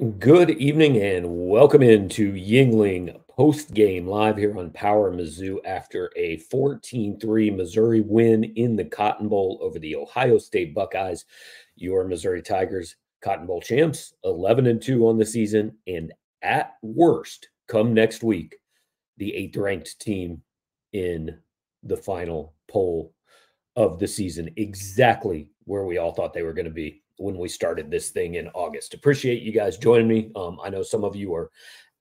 Good evening and welcome into Yuengling post game live here on Power Mizzou after a 14 3 Missouri win in the Cotton Bowl over the Ohio State Buckeyes. Your Missouri Tigers, Cotton Bowl champs, 11 and 2 on the season, and at worst, come next week, the eighth ranked team in the final poll of the season, exactly where we all thought they were going to be when we started this thing in August. Appreciate you guys joining me. Um, I know some of you are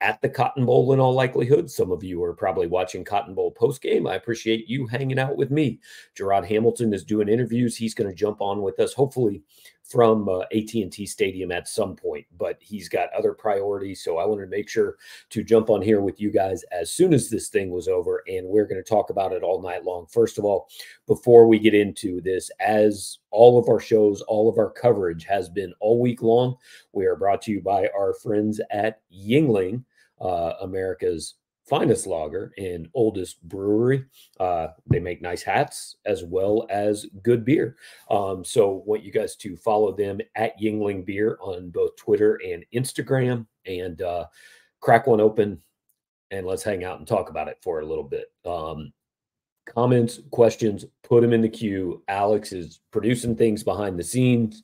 at the Cotton Bowl in all likelihood. Some of you are probably watching Cotton Bowl post game. I appreciate you hanging out with me. Gerard Hamilton is doing interviews. He's going to jump on with us, hopefully from uh, AT&T Stadium at some point, but he's got other priorities. So I wanted to make sure to jump on here with you guys as soon as this thing was over, and we're going to talk about it all night long. First of all, before we get into this, as all of our shows, all of our coverage has been all week long, we are brought to you by our friends at Yuengling. uh, America's finest lager and oldest brewery. Uh, they make nice hats as well as good beer. Um, so, want you guys to follow them at Yuengling Beer on both Twitter and Instagram, and uh, crack one open and let's hang out and talk about it for a little bit. Um, comments, questions, put them in the queue. Alex is producing things behind the scenes.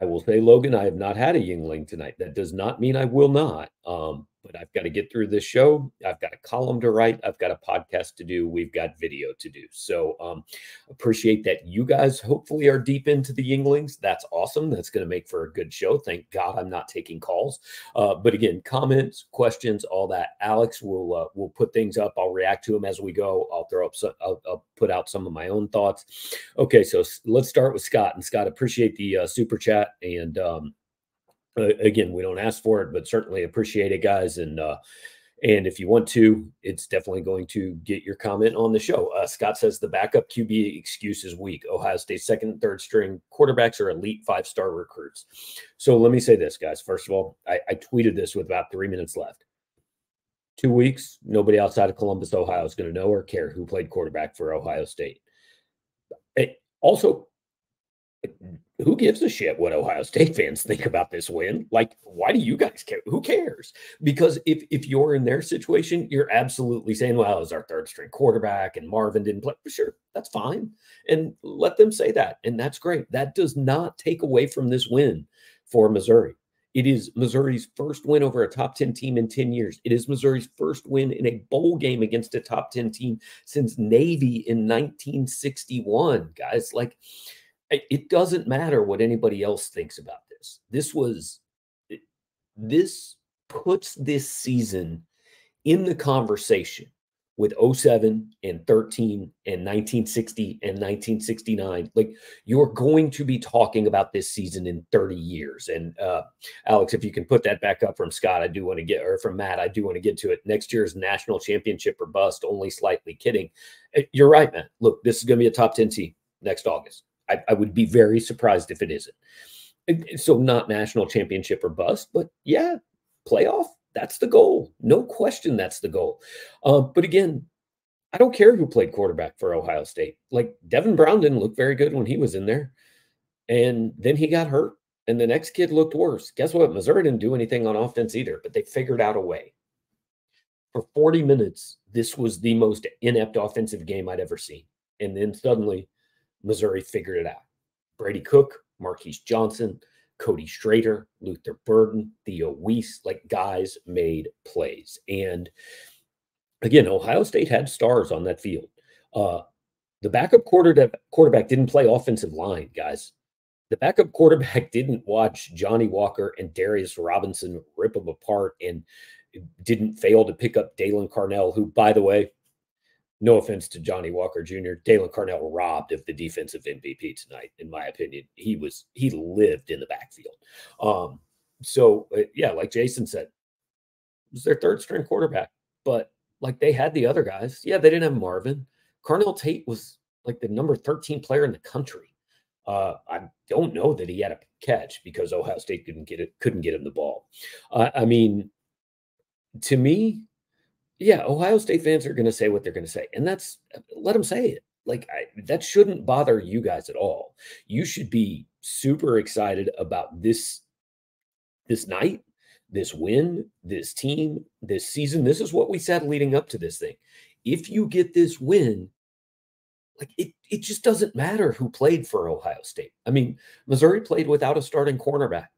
I will say, Logan, I have not had a Yuengling tonight. That does not mean I will not. Um, but I've got to get through this show. I've got a column to write. I've got a podcast to do. We've got video to do. So um, appreciate that you guys hopefully are deep into the Yuenglings. That's awesome. That's going to make for a good show. Thank God I'm not taking calls. Uh, but again, comments, questions, all that. Alex will uh, will put things up. I'll react to them as we go. I'll throw up. Some, I'll, I'll, put out some of my own thoughts. Okay, so let's start with Scott. And Scott, appreciate the uh, super chat and. Um, uh, again, we don't ask for it, but certainly appreciate it, guys. And uh, and if you want to, it's definitely going to get your comment on the show. Uh, Scott says the backup QB excuse is weak. Ohio State second and third string quarterbacks are elite five star recruits. So let me say this, guys. First of all, I, I tweeted this with about three minutes left. Two weeks, nobody outside of Columbus, Ohio is going to know or care who played quarterback for Ohio State. It, also, who gives a shit what Ohio State fans think about this win? Like, why do you guys care? Who cares? Because if if you're in their situation, you're absolutely saying, "Well, it's our third string quarterback, and Marvin didn't play." Sure, that's fine, and let them say that, and that's great. That does not take away from this win for Missouri. It is Missouri's first win over a top 10 team in 10 years. It is Missouri's first win in a bowl game against a top 10 team since Navy in 1961. Guys, like it doesn't matter what anybody else thinks about this. This was this puts this season in the conversation with 07 and 13 and 1960 and 1969 like you're going to be talking about this season in 30 years. And uh, alex if you can put that back up from scott i do want to get or from matt i do want to get to it. Next year's national championship or bust only slightly kidding. Eh, you're right man look this is going to be a top 10 team next august I, I would be very surprised if it isn't. So not national championship or bust, but yeah, playoff. That's the goal. No question, that's the goal. Uh, but again, I don't care who played quarterback for Ohio State. Like Devin Brown didn't look very good when he was in there, and then he got hurt, and the next kid looked worse. Guess what? Missouri didn't do anything on offense either, but they figured out a way. For 40 minutes, this was the most inept offensive game I'd ever seen. And then suddenly Missouri figured it out. Brady Cook, Marquis Johnson, Cody Schrader, Luther Burden, Theo Wease, like guys made plays. And again, Ohio State had stars on that field. Uh, the backup quarterback, quarterback didn't play offensive line, guys. The backup quarterback didn't watch Johnny Walker and Darius Robinson rip them apart and didn't fail to pick up Daylan Carnell, who, by the way, no offense to Johnny Walker Jr., Daylan Carnell robbed of the defensive MVP tonight, in my opinion. He was he lived in the backfield. Um, so uh, yeah, like Jason said, was their third string quarterback, but like they had the other guys. Yeah, they didn't have Marvin. Carnell Tate was like the number 13 player in the country. Uh, I don't know that he had a catch because Ohio State couldn't get it, couldn't get him the ball. Uh, I mean, to me, yeah, Ohio State fans are going to say what they're going to say, and that's uh, let them say it. Like I, that shouldn't bother you guys at all. You should be super excited about this this night, this win, this team, this season. This is what we said leading up to this thing. If you get this win, like it, it just doesn't matter who played for Ohio State. I mean, Missouri played without a starting cornerback.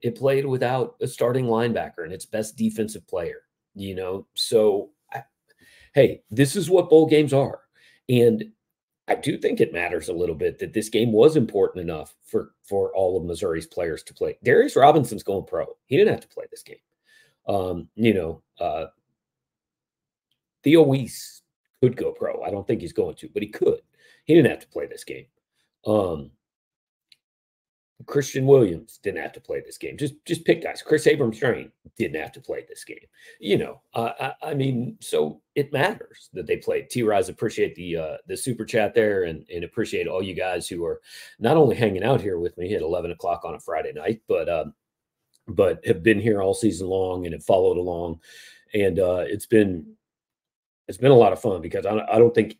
It played without a starting linebacker and its best defensive player, you know. So, I, hey, this is what bowl games are. And I do think it matters a little bit that this game was important enough for for all of Missouri's players to play. Darius Robinson's going pro. He didn't have to play this game. Um, you know, uh, Theo Wease could go pro. I don't think he's going to, but he could. He didn't have to play this game. Um, Christian Williams didn't have to play this game. Just just pick guys. Kris Abrams-Draine didn't have to play this game. You know, uh, I, I, mean, so it matters that they played. T. Rise appreciate the uh, the super chat there, and and appreciate all you guys who are not only hanging out here with me at eleven o'clock on a Friday night, but um, but have been here all season long and have followed along, and uh, it's been it's been a lot of fun because I, I don't think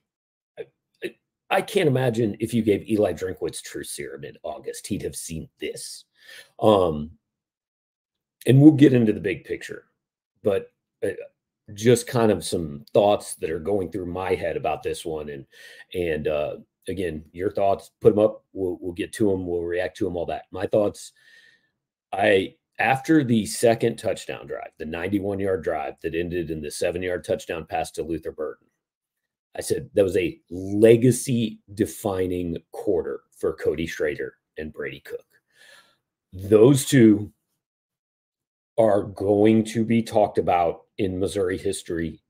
I can't imagine if you gave Eli Drinkwitz True Serum in August, he'd have seen this. Um, and we'll get into the big picture, but uh, just kind of some thoughts that are going through my head about this one. And and uh, again, your thoughts, put them up. We'll we'll get to them. We'll react to them. All that. My thoughts. I after the second touchdown drive, the 91 yard drive that ended in the seven yard touchdown pass to Luther Burden. I said that was a legacy defining quarter for Cody Schrader and Brady Cook. Those two are going to be talked about in Missouri history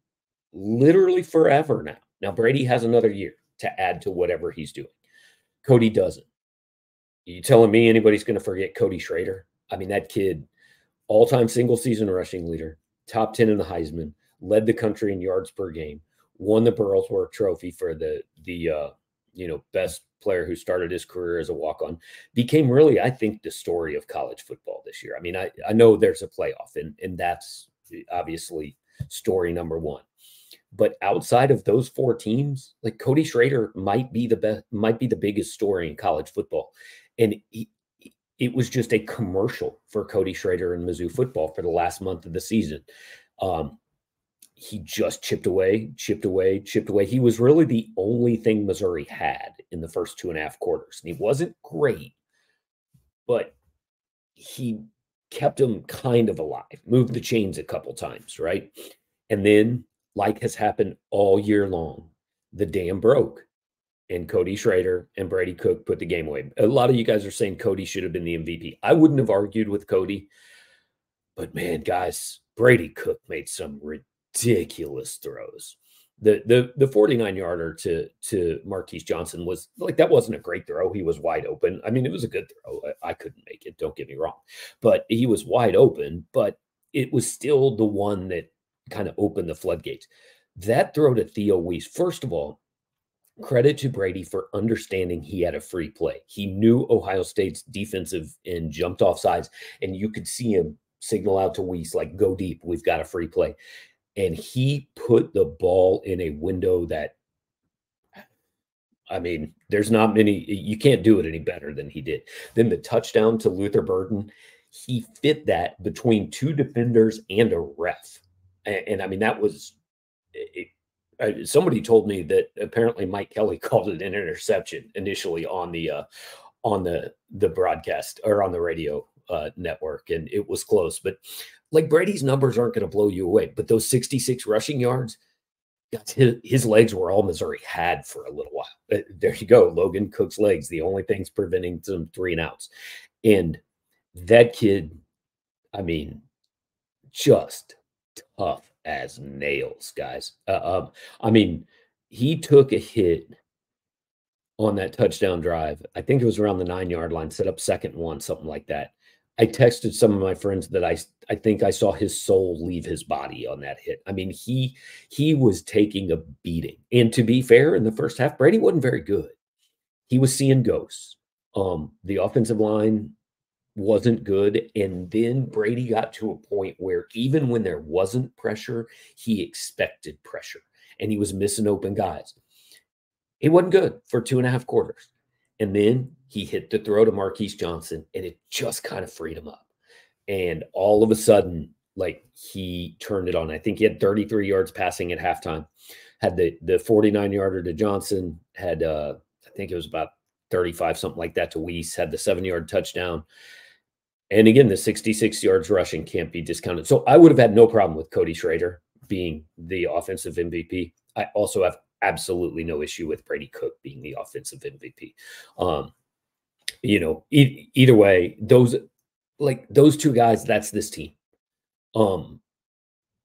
literally forever now. Now, Brady has another year to add to whatever he's doing. Cody doesn't. You telling me anybody's going to forget Cody Schrader? I mean, that kid, all time single season rushing leader, top 10 in the Heisman, led the country in yards per game, won the Burlsworth Trophy for the the uh, you know best player who started his career as a walk on, became really I think the story of college football this year. I mean, I I know there's a playoff and and that's obviously story number one. But outside of those four teams, like Cody Schrader might be the best, might be the biggest story in college football, and he, it was just a commercial for Cody Schrader and Mizzou football for the last month of the season. Um, he just chipped away, chipped away, chipped away. He was really the only thing Missouri had in the first two and a half quarters. And he wasn't great, but he kept them kind of alive, moved the chains a couple times, right? And then, like has happened all year long, the dam broke. And Cody Schrader and Brady Cook put the game away. A lot of you guys are saying Cody should have been the MVP. I wouldn't have argued with Cody, but man, guys, Brady Cook made some ridiculous throws. The the the 49 yarder to to Marquis Johnson was like that wasn't a great throw. He was wide open. I mean, it was a good throw. I, I couldn't make it, don't get me wrong. But he was wide open, but it was still the one that kind of opened the floodgates. That throw to Theo Wease, first of all, credit to Brady for understanding he had a free play. He knew Ohio State's defensive and jumped off sides, and you could see him signal out to Wease, like, go deep, we've got a free play and he put the ball in a window that I mean, there's not many, you can't do it any better than he did. Then the touchdown to Luther Burden, he fit that between two defenders and a ref. And, and I mean, that was it, uh, somebody told me that apparently Mike Kelly called it an interception initially on the uh, on the the broadcast or on the radio uh, network, and it was close. But like Brady's numbers aren't going to blow you away, but those 66 rushing yards, his, his legs were all Missouri had for a little while. Uh, there you go, Logan Cook's legs, the only things preventing some three and outs. And that kid, I mean, just tough as nails, guys. Uh, um, I mean, he took a hit on that touchdown drive. I think it was around the nine yard line, set up second one, something like that. I texted some of my friends that I I think I saw his soul leave his body on that hit. I mean, he he was taking a beating. And to be fair, in the first half, Brady wasn't very good. He was seeing ghosts. Um, the offensive line wasn't good. And then Brady got to a point where even when there wasn't pressure, he expected pressure and he was missing open guys. It wasn't good for two and a half quarters. And then he hit the throw to Marquis Johnson, and it just kind of freed him up. And all of a sudden, like he turned it on. I think he had 33 yards passing at halftime. Had the the 49 yarder to Johnson. Had uh, I think it was about 35 something like that to Wease. Had the seven yard touchdown. And again, the 66 yards rushing can't be discounted. So I would have had no problem with Cody Schrader being the offensive MVP. I also have absolutely no issue with Brady Cook being the offensive MVP. Um, you know, e- either way, those like those two guys, that's this team. Um,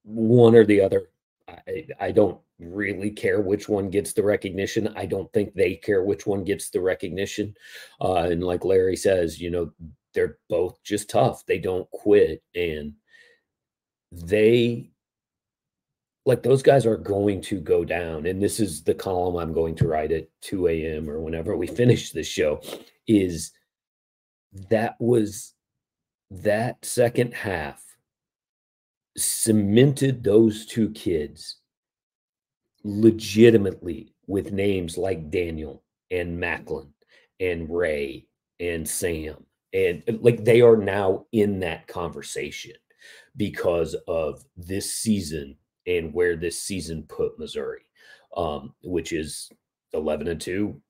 one or the other. I, I don't really care which one gets the recognition. I don't think they care which one gets the recognition. Uh, and like Larry says, you know, they're both just tough. They don't quit. And they like those guys are going to go down and this is the column i'm going to write at 2 a.m or whenever we finish this show is that was that second half cemented those two kids legitimately with names like daniel and macklin and ray and sam and like they are now in that conversation because of this season and where this season put Missouri, um, which is 11 and 2.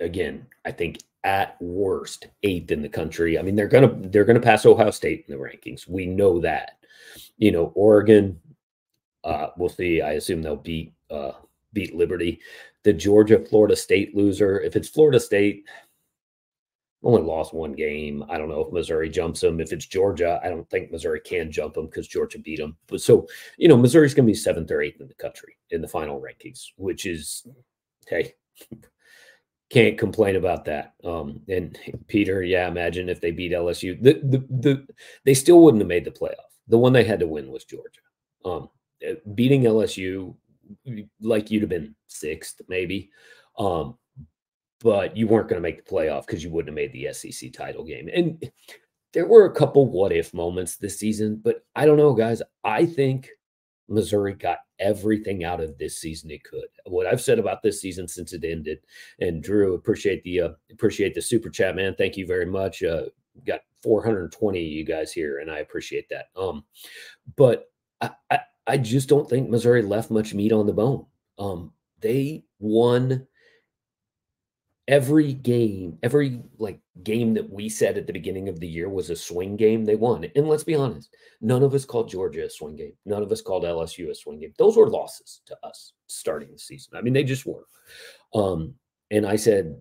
Again, I think at worst eighth in the country. I mean, they're gonna they're gonna pass Ohio State in the rankings. We know that. You know, Oregon. Uh, we'll see. I assume they'll beat uh, beat Liberty. The Georgia Florida State loser. If it's Florida State, only lost one game. I don't know if Missouri jumps them. If it's Georgia, I don't think Missouri can jump them because Georgia beat them. But so, you know, Missouri's to be seventh or eighth in the country in the final rankings, which is, hey, can't complain about that. Um, and Peter, yeah, imagine if they beat LSU, the, the, the, they still wouldn't have made the playoff. The one they had to win was Georgia. Um, eh, beating LSU, like you'd have been sixth, maybe. Um, but you weren't going to make the playoff because you wouldn't have made the SEC title game. And there were a couple what if moments this season, but I don't know, guys. I think Missouri got everything out of this season it could. What I've said about this season since it ended, and Drew, appreciate the uh, appreciate the super chat, man. Thank you very much. Uh, got 420 of you guys here, and I appreciate that. Um, but I, I, I just don't think Missouri left much meat on the bone. Um, they won every game, every like game that we said at the beginning of the year was a swing game, they won. And let's be honest, none of us called Georgia a swing game. None of us called LSU a swing game. Those were losses to us starting the season. I mean, they just were. Um, and I said,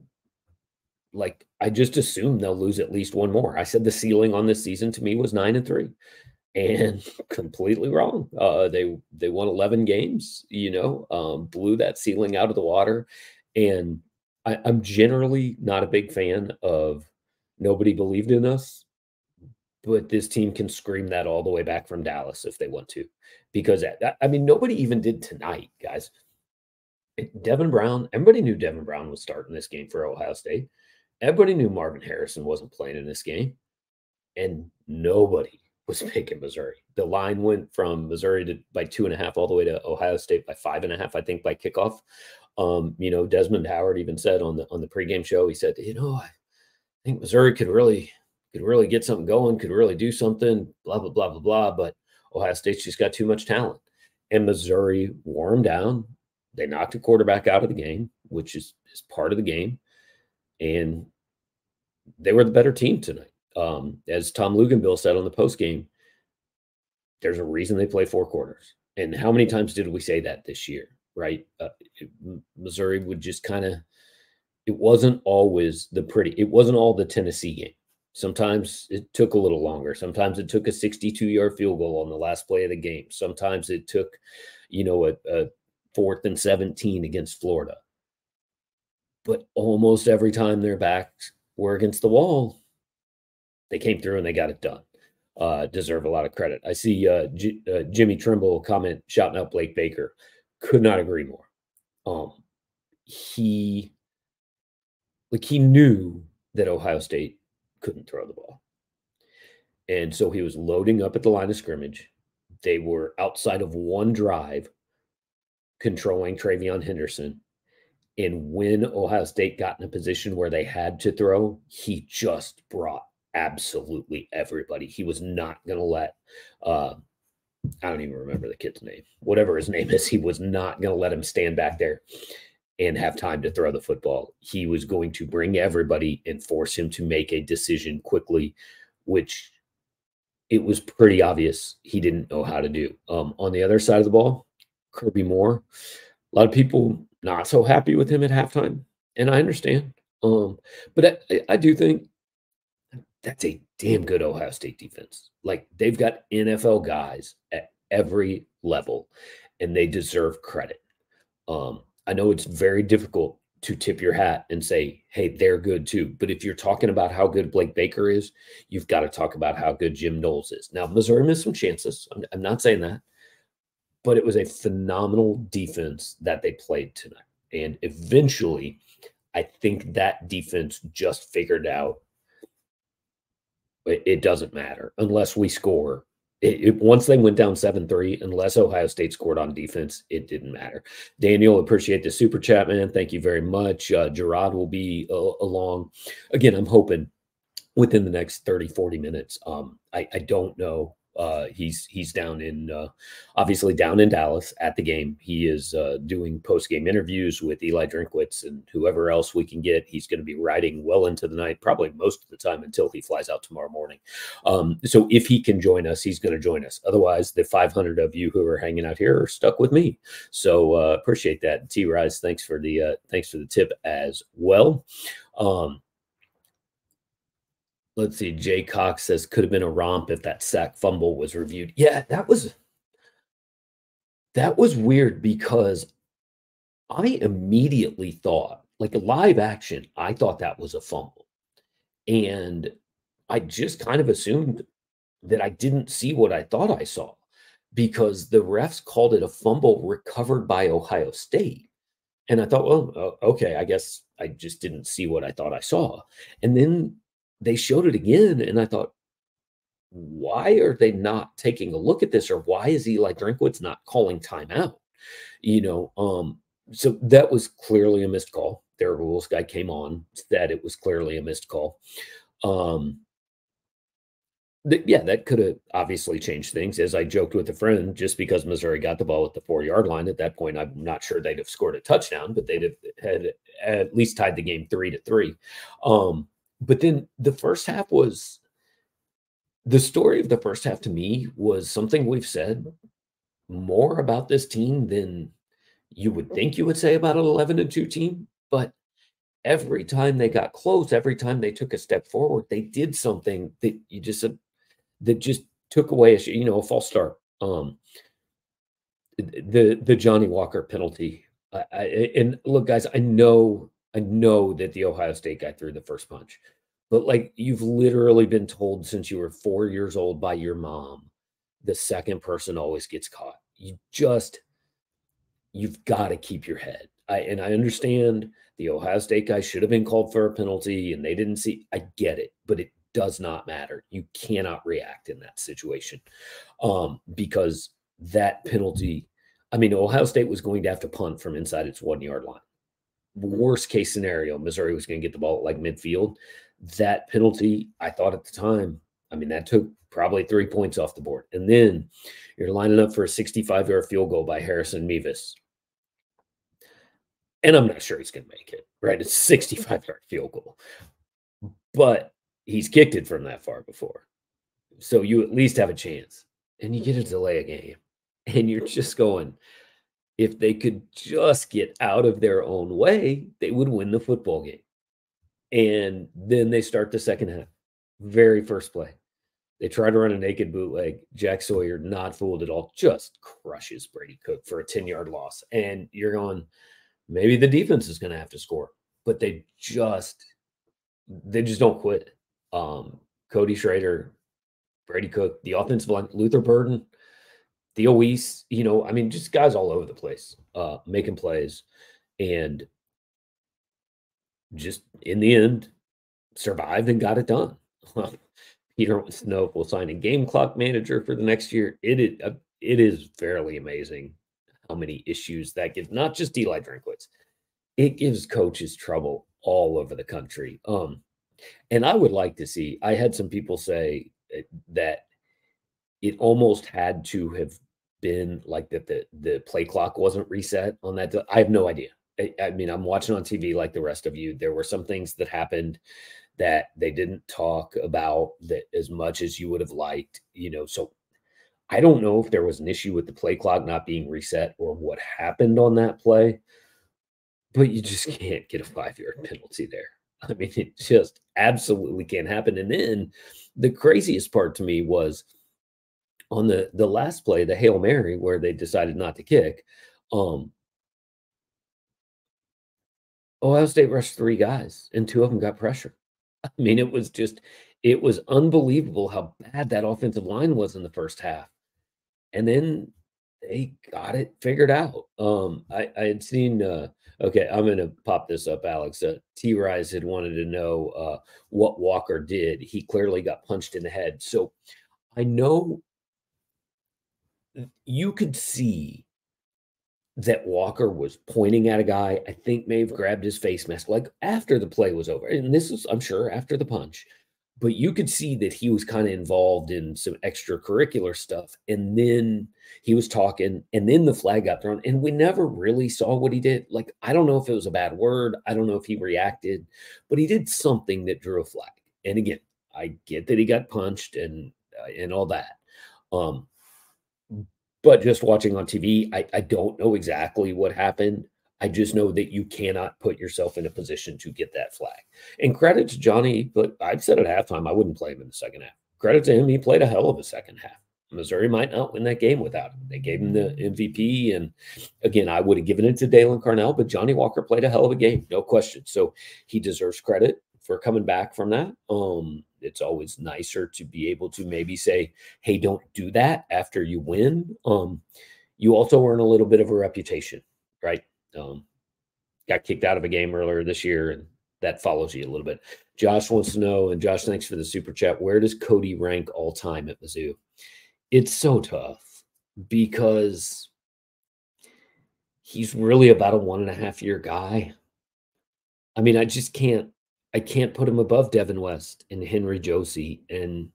like, I just assume they'll lose at least one more. I said the ceiling on this season to me was nine and three. And completely wrong. Uh, they they won 11 games, you know, um, blew that ceiling out of the water. And I, I'm generally not a big fan of nobody believed in us, but this team can scream that all the way back from Dallas if they want to, because I mean nobody even did tonight, guys. Devin Brown, everybody knew Devin Brown was starting this game for Ohio State. Everybody knew Marvin Harrison wasn't playing in this game, and nobody was picking Missouri. The line went from Missouri to by two and a half all the way to Ohio State by five and a half, I think, by kickoff. Um, you know, Desmond Howard even said on the on the pregame show, he said, you know, I think Missouri could really could really get something going, could really do something, blah blah blah blah blah. But Ohio State's just got too much talent, and Missouri wore them down. They knocked a quarterback out of the game, which is is part of the game, and they were the better team tonight. Um, as Tom Luginbill said on the post game, there's a reason they play four quarters. And how many times did we say that this year? Right? Uh, it, Missouri would just kind of, it wasn't always the pretty, it wasn't all the Tennessee game. Sometimes it took a little longer. Sometimes it took a 62 yard field goal on the last play of the game. Sometimes it took, you know, a, a fourth and 17 against Florida. But almost every time their backs were against the wall, they came through and they got it done. Uh, deserve a lot of credit. I see uh, G- uh, Jimmy Trimble comment shouting out Blake Baker could not agree more. Um, he like he knew that Ohio State couldn't throw the ball. And so he was loading up at the line of scrimmage. They were outside of one drive controlling TreVeyon Henderson. And when Ohio State got in a position where they had to throw, he just brought absolutely everybody. He was not going to let, uh, I don't even remember the kid's name, whatever his name is, he was not going to let him stand back there and have time to throw the football. He was going to bring everybody and force him to make a decision quickly, which it was pretty obvious he didn't know how to do. Um, on the other side of the ball, Kirby Moore, a lot of people not so happy with him at halftime, and I understand. Um, but I, I do think that's a damn good Ohio State defense. Like they've got NFL guys at every level, and they deserve credit. Um, I know it's very difficult to tip your hat and say, hey, they're good too. But if you're talking about how good Blake Baker is, you've got to talk about how good Jim Knowles is. Now, Missouri missed some chances. I'm, I'm not saying that, but it was a phenomenal defense that they played tonight. And eventually, I think that defense just figured out it, it doesn't matter unless we score. It, it, once they went down 7-3 unless ohio state scored on defense it didn't matter. Daniel appreciate the super chat man. Thank you very much. Uh, gerard will be uh, along. Again i'm hoping within the next 30 40 minutes um, I, I don't know uh, he's he's down in uh, obviously down in Dallas at the game. He is uh, doing post game interviews with Eli Drinkwitz and whoever else we can get. He's going to be riding well into the night, probably most of the time until he flies out tomorrow morning. Um, so if he can join us, he's going to join us. Otherwise, the 500 of you who are hanging out here are stuck with me. So uh, appreciate that. T Rise, thanks for the uh, thanks for the tip as well. Um, let's see. Jay Cox says could have been a romp if that sack fumble was reviewed. Yeah, that was that was weird because I immediately thought, like live action, I thought that was a fumble. And I just kind of assumed that I didn't see what I thought I saw because the refs called it a fumble recovered by Ohio State. And I thought, well, uh, okay, I guess I just didn't see what I thought I saw. And then they showed it again, and I thought, why are they not taking a look at this, or why is Eli Drinkwitz not calling timeout? You know, um, so that was clearly a missed call. Their rules guy came on that it was clearly a missed call. Um, th- yeah, that could have obviously changed things. As I joked with a friend, just because Missouri got the ball at the four yard line at that point, I'm not sure they'd have scored a touchdown, but they'd have had at least tied the game three to three. Um, but then the first half was the story of the first half to me was something we've said more about this team than you would think you would say about an 11 and 2 team. But every time they got close, every time they took a step forward, they did something that you just that just took away a you know a false start. Um, the the Johnny Walker penalty. I, I, and look, guys, I know I know that the Ohio State guy threw the first punch, but like you've literally been told since you were four years old by your mom, the second person always gets caught. You just, you've got to keep your head. I, and I understand the Ohio State guy should have been called for a penalty and they didn't see. I get it, but it does not matter. You cannot react in that situation um, because that penalty. I mean, Ohio State was going to have to punt from inside its one yard line worst case scenario, Missouri was going to get the ball at like midfield. That penalty, I thought at the time, I mean, that took probably three points off the board. And then you're lining up for a 65 yard field goal by Harrison Mevis. And I'm not sure he's going to make it, right? It's 65 yard field goal, but he's kicked it from that far before. So you at least have a chance. And you get a delay a game. And you're just going, if they could just get out of their own way, they would win the football game. And then they start the second half. Very first play. They try to run a naked bootleg. Jack Sawyer, not fooled at all, just crushes Brady Cook for a 10 yard loss. And you're going, maybe the defense is going to have to score, but they just, they just don't quit. Um, Cody Schrader, Brady Cook, the offensive line, Luther Burden, Theo Wease, you know, I mean, just guys all over the place, uh, making plays, and just in the end, survived and got it done. Peter wants to know if we'll sign a game clock manager for the next year. It is uh, it is fairly amazing how many issues that gives. Not just Eli Drinkwitz, it gives coaches trouble all over the country. Um, And I would like to see. I had some people say eh, that it almost had to have been like that the the play clock wasn't reset on that. I have no idea. I, I mean, I'm watching on TV like the rest of you. There were some things that happened that they didn't talk about that as much as you would have liked, you know. So I don't know if there was an issue with the play clock not being reset or what happened on that play, but you just can't get a five yard penalty there. I mean, it just absolutely can't happen. And then the craziest part to me was on the the last play, the Hail Mary, where they decided not to kick. Um, Ohio State rushed three guys, and two of them got pressure. I mean, it was just, it was unbelievable how bad that offensive line was in the first half. And then they got it figured out. Um, I, I had seen, uh, okay, I'm going to pop this up, Alex. Uh, T Rise had wanted to know uh, what Walker did. He clearly got punched in the head. So I know you could see that Walker was pointing at a guy. I think may have grabbed his face mask like after the play was over. And this is, I'm sure, after the punch. But you could see that he was kind of involved in some extracurricular stuff. And then he was talking, and then the flag got thrown. And we never really saw what he did. Like, I don't know if it was a bad word. I don't know if he reacted, but he did something that drew a flag. And again, I get that he got punched and uh, and all that. Um, but just watching on TV, I, I don't know exactly what happened. I just know that you cannot put yourself in a position to get that flag. And credit to Johnny, but I've said at halftime, I wouldn't play him in the second half. Credit to him, he played a hell of a second half. Missouri might not win that game without him. They gave him the MVP. And again, I would have given it to Daylan Carnell, but Johnny Walker played a hell of a game, no question. So he deserves credit for coming back from that. Um, it's always nicer to be able to maybe say, "Hey, don't do that after you win." Um, you also earn a little bit of a reputation, right? Um, got kicked out of a game earlier this year, and that follows you a little bit. Josh wants to know, and Josh, thanks for the super chat. Where does Cody rank all time at Mizzou? It's so tough because he's really about a one and a half year guy. I mean, I just can't I can't put him above Devin West and Henry Josey and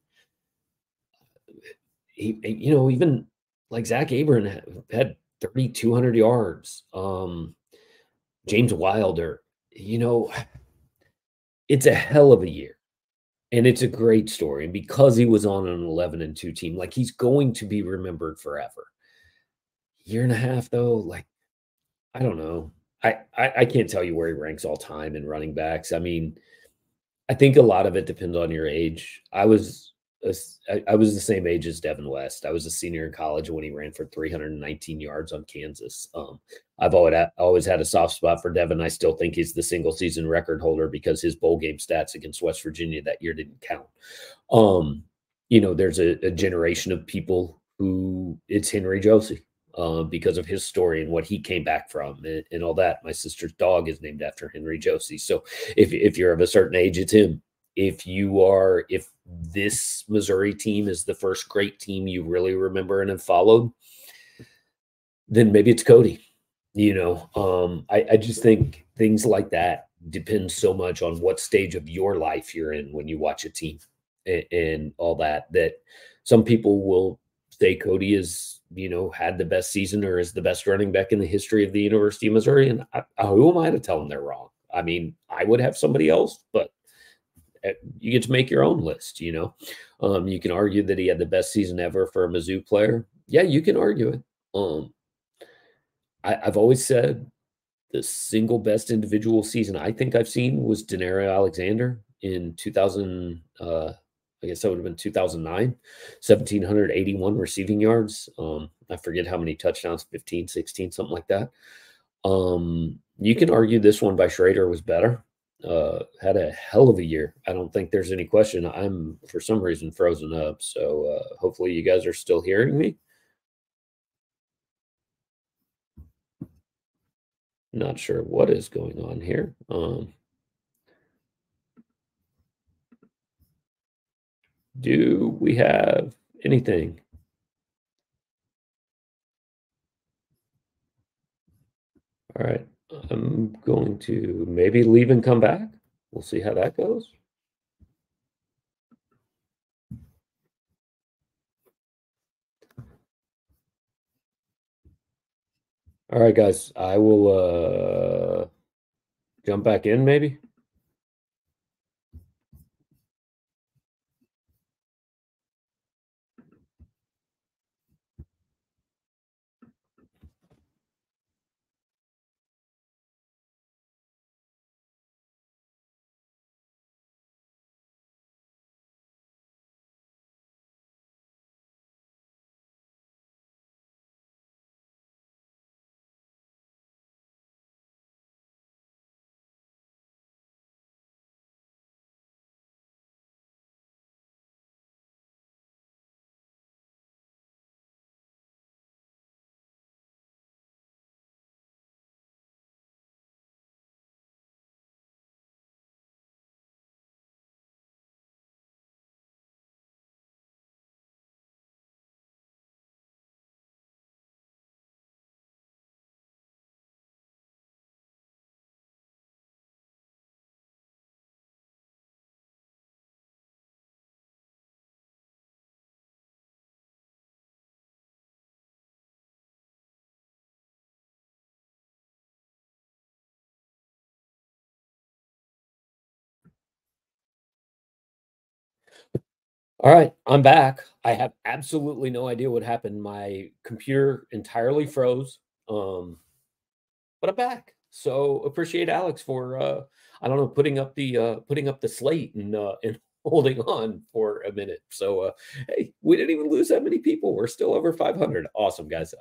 he, you know, even like Zack Abron had 3,200 yards. Um, James Wilder, you know, it's a hell of a year. And it's a great story. And because he was on an 11 and 2 team, like he's going to be remembered forever. Year and a half, though, like, I don't know. I, I, I can't tell you where he ranks all time in running backs. I mean, I think a lot of it depends on your age. I was a, I was the same age as Devin West. I was a senior in college when he ran for 319 yards on Kansas. Um, I've always always had a soft spot for Devin. I still think he's the single season record holder because his bowl game stats against West Virginia that year didn't count. Um, you know, there's a, a generation of people who it's Henry Josey uh, because of his story and what he came back from and, and, all that. My sister's dog is named after Henry Josey. So if, if you're of a certain age, it's him. If you are, if this Missouri team is the first great team you really remember and have followed, then maybe it's Cody. You know, um, I, I just think things like that depend so much on what stage of your life you're in when you watch a team and, and all that, that some people will say Cody is, you know, had the best season or is the best running back in the history of the University of Missouri. And I, who am I to tell them they're wrong? I mean, I would have somebody else, but eh, you get to make your own list, you know. Um, you can argue that he had the best season ever for a Mizzou player. Yeah, you can argue it. Um, I, have always said the single best individual season I think I've seen was Danario Alexander in 2000. Uh, I guess that would have been 2009, 1,781 receiving yards. Um, I forget how many touchdowns, 15, 16, something like that. Um, you can argue this one by Schrader was better. Uh, had a hell of a year. I don't think there's any question. I'm for some reason frozen up. So uh, hopefully you guys are still hearing me. Not sure what is going on here. Um, do we have anything? All right, I'm going to maybe leave and come back. We'll see how that goes. All right, guys, I will uh, jump back in maybe. All right, I'm back. I have absolutely no idea what happened. My computer entirely froze. Um, but I'm back. So appreciate Alex for uh I don't know putting up the uh putting up the slate and uh and holding on for a minute. So uh hey, we didn't even lose that many people. We're still over 500. Awesome guys.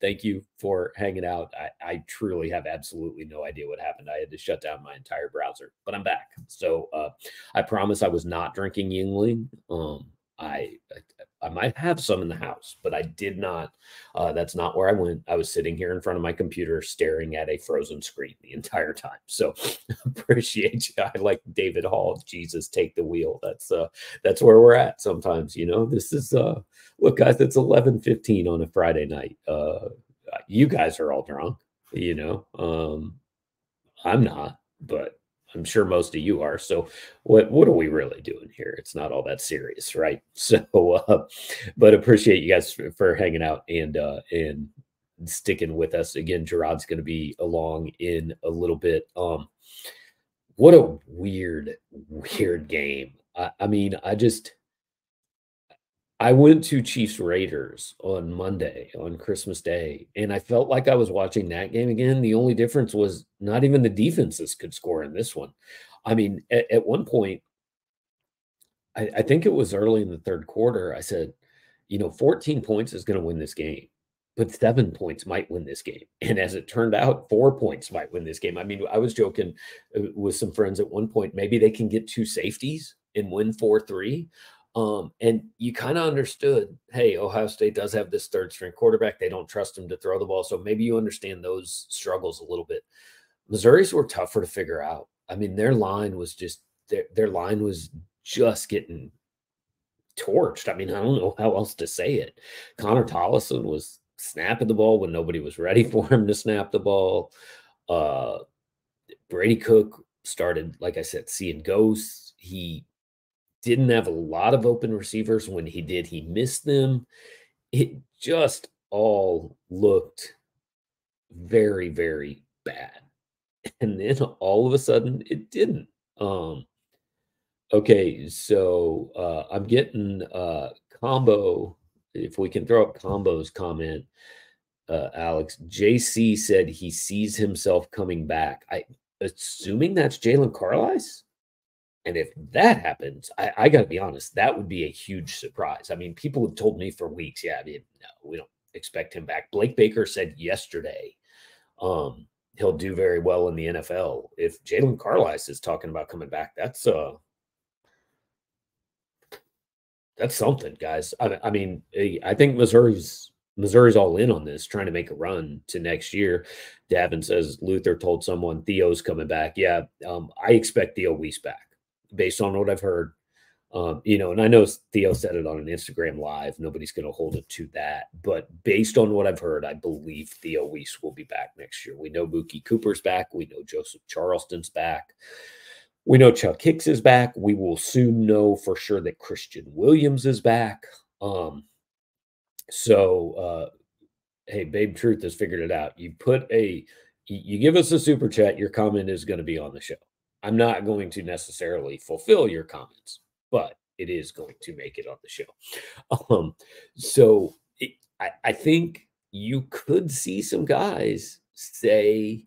Thank you for hanging out. I, I, truly have absolutely no idea what happened. I had to shut down my entire browser, but I'm back. So uh, I promise I was not drinking Yuengling. Um, I, I, might have some in the house, but I did not. Uh, that's not where I went. I was sitting here in front of my computer, staring at a frozen screen the entire time. So appreciate you. I like David Hall. Jesus, take the wheel. That's uh, that's where we're at. Sometimes, you know, this is uh, look, guys. It's eleven fifteen on a Friday night. Uh, you guys are all drunk. You know, um, I'm not, but I'm sure most of you are. So what what are we really doing here? It's not all that serious, right? So uh, but appreciate you guys for, for hanging out and uh and sticking with us. Again, Gerard's going to be along in a little bit. Um what a weird weird game. I, I mean, I just I went to Chiefs Raiders on Monday on Christmas Day, and I felt like I was watching that game again. The only difference was not even the defenses could score in this one. I mean, at, at one point, I, I, think it was early in the third quarter, I said, you know, 14 points is going to win this game, but seven points might win this game. And as it turned out, four points might win this game. I mean, I was joking uh, with some friends at one point, maybe they can get two safeties and win 4 3. Um, and you kind of understood, hey, Ohio State does have this third string quarterback. They don't trust him to throw the ball. So maybe you understand those struggles a little bit. Missouri's were tougher to figure out. I mean, their line was just their, their line was just getting torched. I mean, I don't know how else to say it. Connor Tollison was snapping the ball when nobody was ready for him to snap the ball. Uh, Brady Cook started, like I said, seeing ghosts. He didn't have a lot of open receivers. When he did, he missed them. It just all looked very, very bad. And then all of a sudden it didn't. Um okay, so uh I'm getting uh combo. If we can throw up combos comment, uh Alex, JC said he sees himself coming back. I assuming that's Jaylon Carlies. And if that happens, I, I got to be honest, that would be a huge surprise. I mean, people have told me for weeks, yeah, I mean, no, we don't expect him back. Blake Baker said yesterday um, he'll do very well in the NFL. If Jaylon Carlies is talking about coming back, that's uh that's something, guys. I, I mean, eh, I think Missouri's Missouri's all in on this, trying to make a run to next year. Davin says Luther told someone Theo's coming back. Yeah, um, I expect Theo Wease back based on what I've heard. Um, you know, and I know Theo said it on an Instagram live. Nobody's going to hold it to that, but based on what I've heard, I believe Theo Wease will be back next year. We know Mookie Cooper's back. We know Joseph Charleston's back. We know Chuck Hicks is back. We will soon know for sure that Christian Williams is back. Um, so uh, hey, Babe Truth has figured it out. You put a, you give us a super chat, your comment is going to be on the show. I'm not going to necessarily fulfill your comments, but it is going to make it on the show. Um, so it, I, I think you could see some guys say,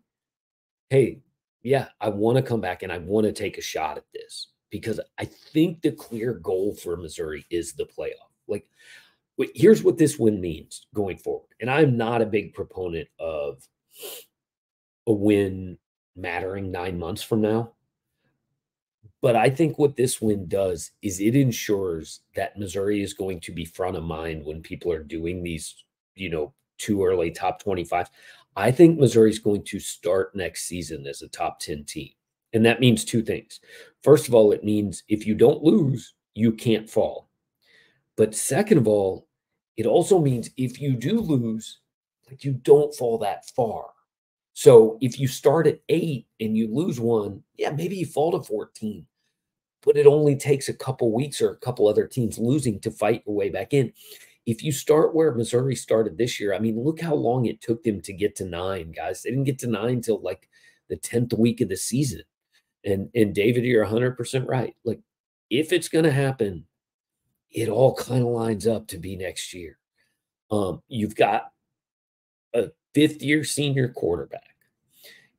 hey, yeah, I want to come back and I want to take a shot at this because I think the clear goal for Missouri is the playoff. Like, here's what this win means going forward. And I'm not a big proponent of a win mattering nine months from now. But I think what this win does is it ensures that Missouri is going to be front of mind when people are doing these, you know, too early top 25. I think Missouri is going to start next season as a top 10 team. And that means two things. First of all, it means if you don't lose, you can't fall. But second of all, it also means if you do lose, like you don't fall that far. So if you start at eight and you lose one, yeah, maybe you fall to 14, but it only takes a couple weeks or a couple other teams losing to fight your way back in. If you start where Missouri started this year, I mean, look how long it took them to get to nine, guys. They didn't get to nine till like the 10th week of the season. And and David, you're 100% right. Like if it's going to happen, it all kind of lines up to be next year. Um, you've got a fifth year senior quarterback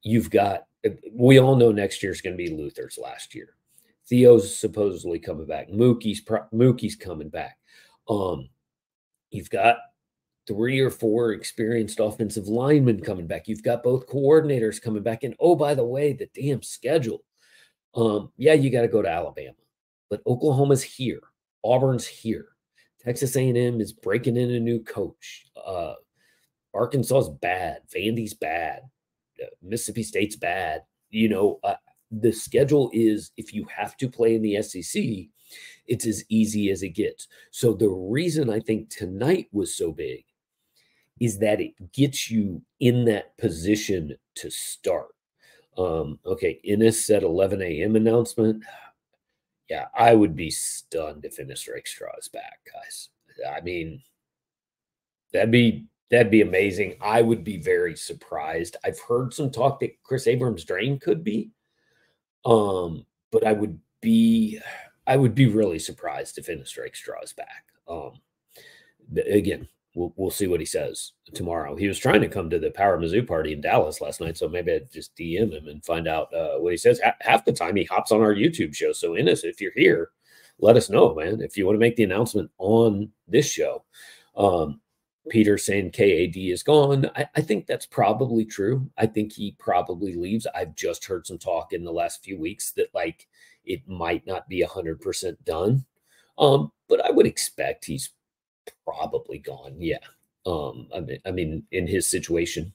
you've got we all know next year is going to be Luther's last year. Theo's supposedly coming back. Mookie's Mookie's coming back. Um, you've got three or four experienced offensive linemen coming back. You've got both coordinators coming back. And oh, by the way, the damn schedule. Um, yeah, you got to go to Alabama, but Oklahoma's here. Auburn's here. Texas A&M is breaking in a new coach. Uh, Arkansas's bad. Vandy's bad. Mississippi State's bad. You know, uh, the schedule is if you have to play in the SEC, it's as easy as it gets. So the reason I think tonight was so big is that it gets you in that position to start. Um, okay, Ennis said 11 a.m. announcement. Yeah, I would be stunned if Ennis Rakestraw is back, guys. I mean, that'd be That'd be amazing. I would be very surprised. I've heard some talk that Kris Abrams-Draine could be. Um, but I would be I would be really surprised if Ennis Rakestraw is back. Um, again, we'll we'll see what he says tomorrow. He was trying to come to the Power Mizzou party in Dallas last night, so maybe I'd just DM him and find out uh, what he says. half the time he hops on our YouTube show. So Ennis, if you're here, let us know, man. If you want to make the announcement on this show. Um, Peter saying KAD is gone. I, I, think that's probably true. I think he probably leaves. I've just heard some talk in the last few weeks that like it might not be 100% done. Um, but I would expect he's probably gone. Yeah. Um, I mean, I mean, in his situation,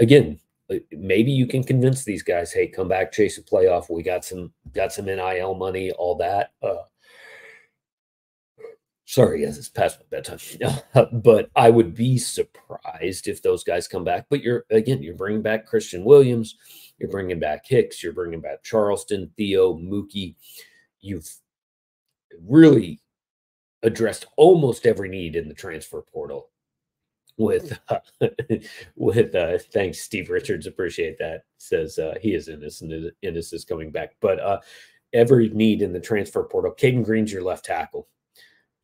again, uh, maybe you can convince these guys, hey, come back, chase a playoff. We got some, got some NIL money, all that. Uh, Sorry, yes, it's past my bedtime. but I would be surprised if those guys come back. But you're again, you're bringing back Christian Williams, you're bringing back Hicks, you're bringing back Charleston, Theo, Mookie. You've really addressed almost every need in the transfer portal. With uh, with uh, thanks, Steve Richards, appreciate that. Says uh, he is innocent. Innocent is coming back, but uh, every need in the transfer portal. Cayden Green's your left tackle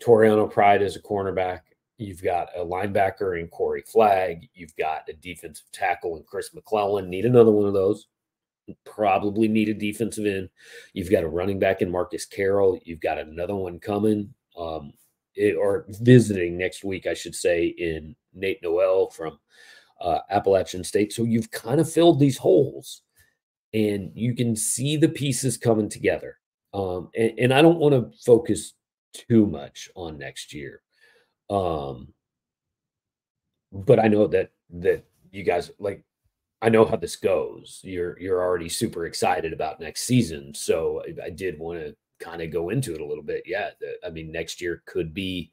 Toriano Pride is a cornerback. You've got a linebacker in Corey Flagg. You've got a defensive tackle in Chris McClellan. Need another one of those. Probably need a defensive end. You've got a running back in Marcus Carroll. You've got another one coming um, it, or visiting next week, I should say, in Nate Noel from uh, Appalachian State. So you've kind of filled these holes and you can see the pieces coming together. Um, and, and I don't want to focus too much on next year. Um, but I know that that you guys like I know how this goes. You're you're already super excited about next season, so I, I did want to kind of go into it a little bit. Yeah, the, I mean next year could be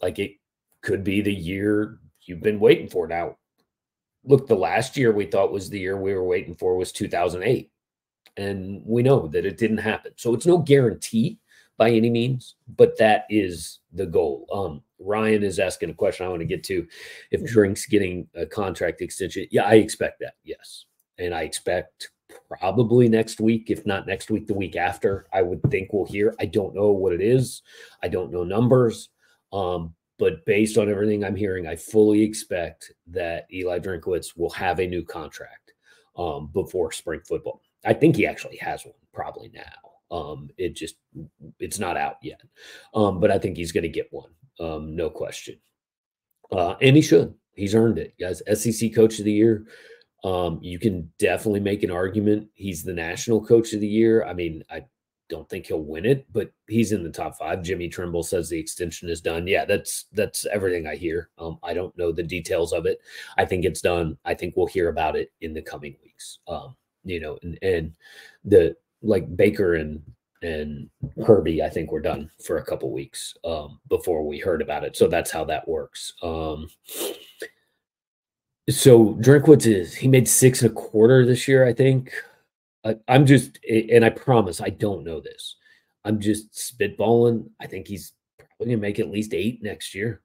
like it could be the year you've been waiting for. Now, look, the last year we thought was the year we were waiting for was 2008, and we know that it didn't happen. So it's no guarantee by any means, but that is the goal. Um, Ryan is asking a question I want to get to. If Drink's getting a contract extension, yeah, I expect that. Yes, and I expect probably next week, if not next week, the week after. I would think we'll hear. I don't know what it is. I don't know numbers. Um, but based on everything I'm hearing, I fully expect that Eli Drinkwitz will have a new contract um, before spring football. I think he actually has one probably now. Um, it just it's not out yet, um, but I think he's going to get one, um, no question. Uh, and he should. He's earned it, guys. SEC Coach of the Year. Um, you can definitely make an argument. He's the national coach of the year. I mean, I don't think he'll win it, but he's in the top five. Jimmy Trimble says the extension is done. Yeah, that's that's everything I hear. Um, I don't know the details of it. I think it's done. I think we'll hear about it in the coming weeks. Um, you know, and, and the like Baker and and Herbie, I think we're done for a couple weeks um, before we heard about it. So that's how that works. Um, so Drinkwitz is he made six and a quarter this year, I think. I, I'm just, and I promise I don't know this. I'm just spitballing. I think he's probably gonna make at least eight next year,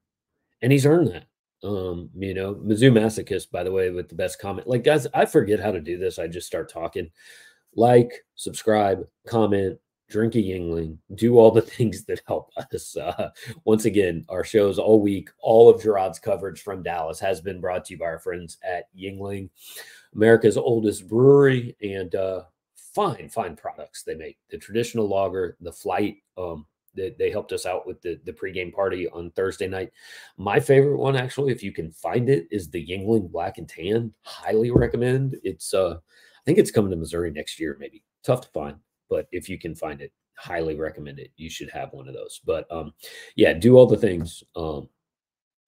and he's earned that. Um, you know, Mizzou masochist, by the way, with the best comment. Like, guys, I forget how to do this. I just start talking. Like, subscribe, comment, drink a Yuengling, do all the things that help us. Uh, once again, our shows all week, all of Gerard's coverage from Dallas has been brought to you by our friends at Yuengling, America's oldest brewery, and uh, fine, fine products they make. The traditional lager, the flight, um, they, they helped us out with the, the pregame party on Thursday night. My favorite one, actually, if you can find it, is the Yuengling Black and Tan. Highly recommend. It's uh, I think it's coming to Missouri next year, maybe. Tough to find, but if you can find it, highly recommend it. You should have one of those. But um, yeah, do all the things. Um,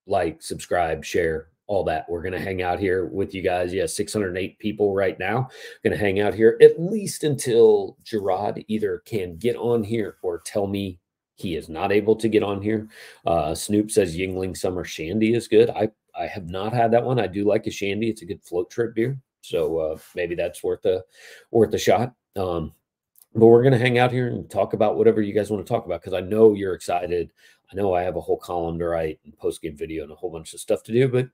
like, subscribe, share, all that. We're going to hang out here with you guys. Yeah, 608 people right now. Going to hang out here at least until Gerard either can get on here or tell me he is not able to get on here. Uh, Snoop says Yuengling Summer Shandy is good. I I have not had that one. I do like a Shandy. It's a good float trip beer. So uh, maybe that's worth a worth a shot. Um, but we're going to hang out here and talk about whatever you guys want to talk about because I know you're excited. I know I have a whole column to write and post game video and a whole bunch of stuff to do, but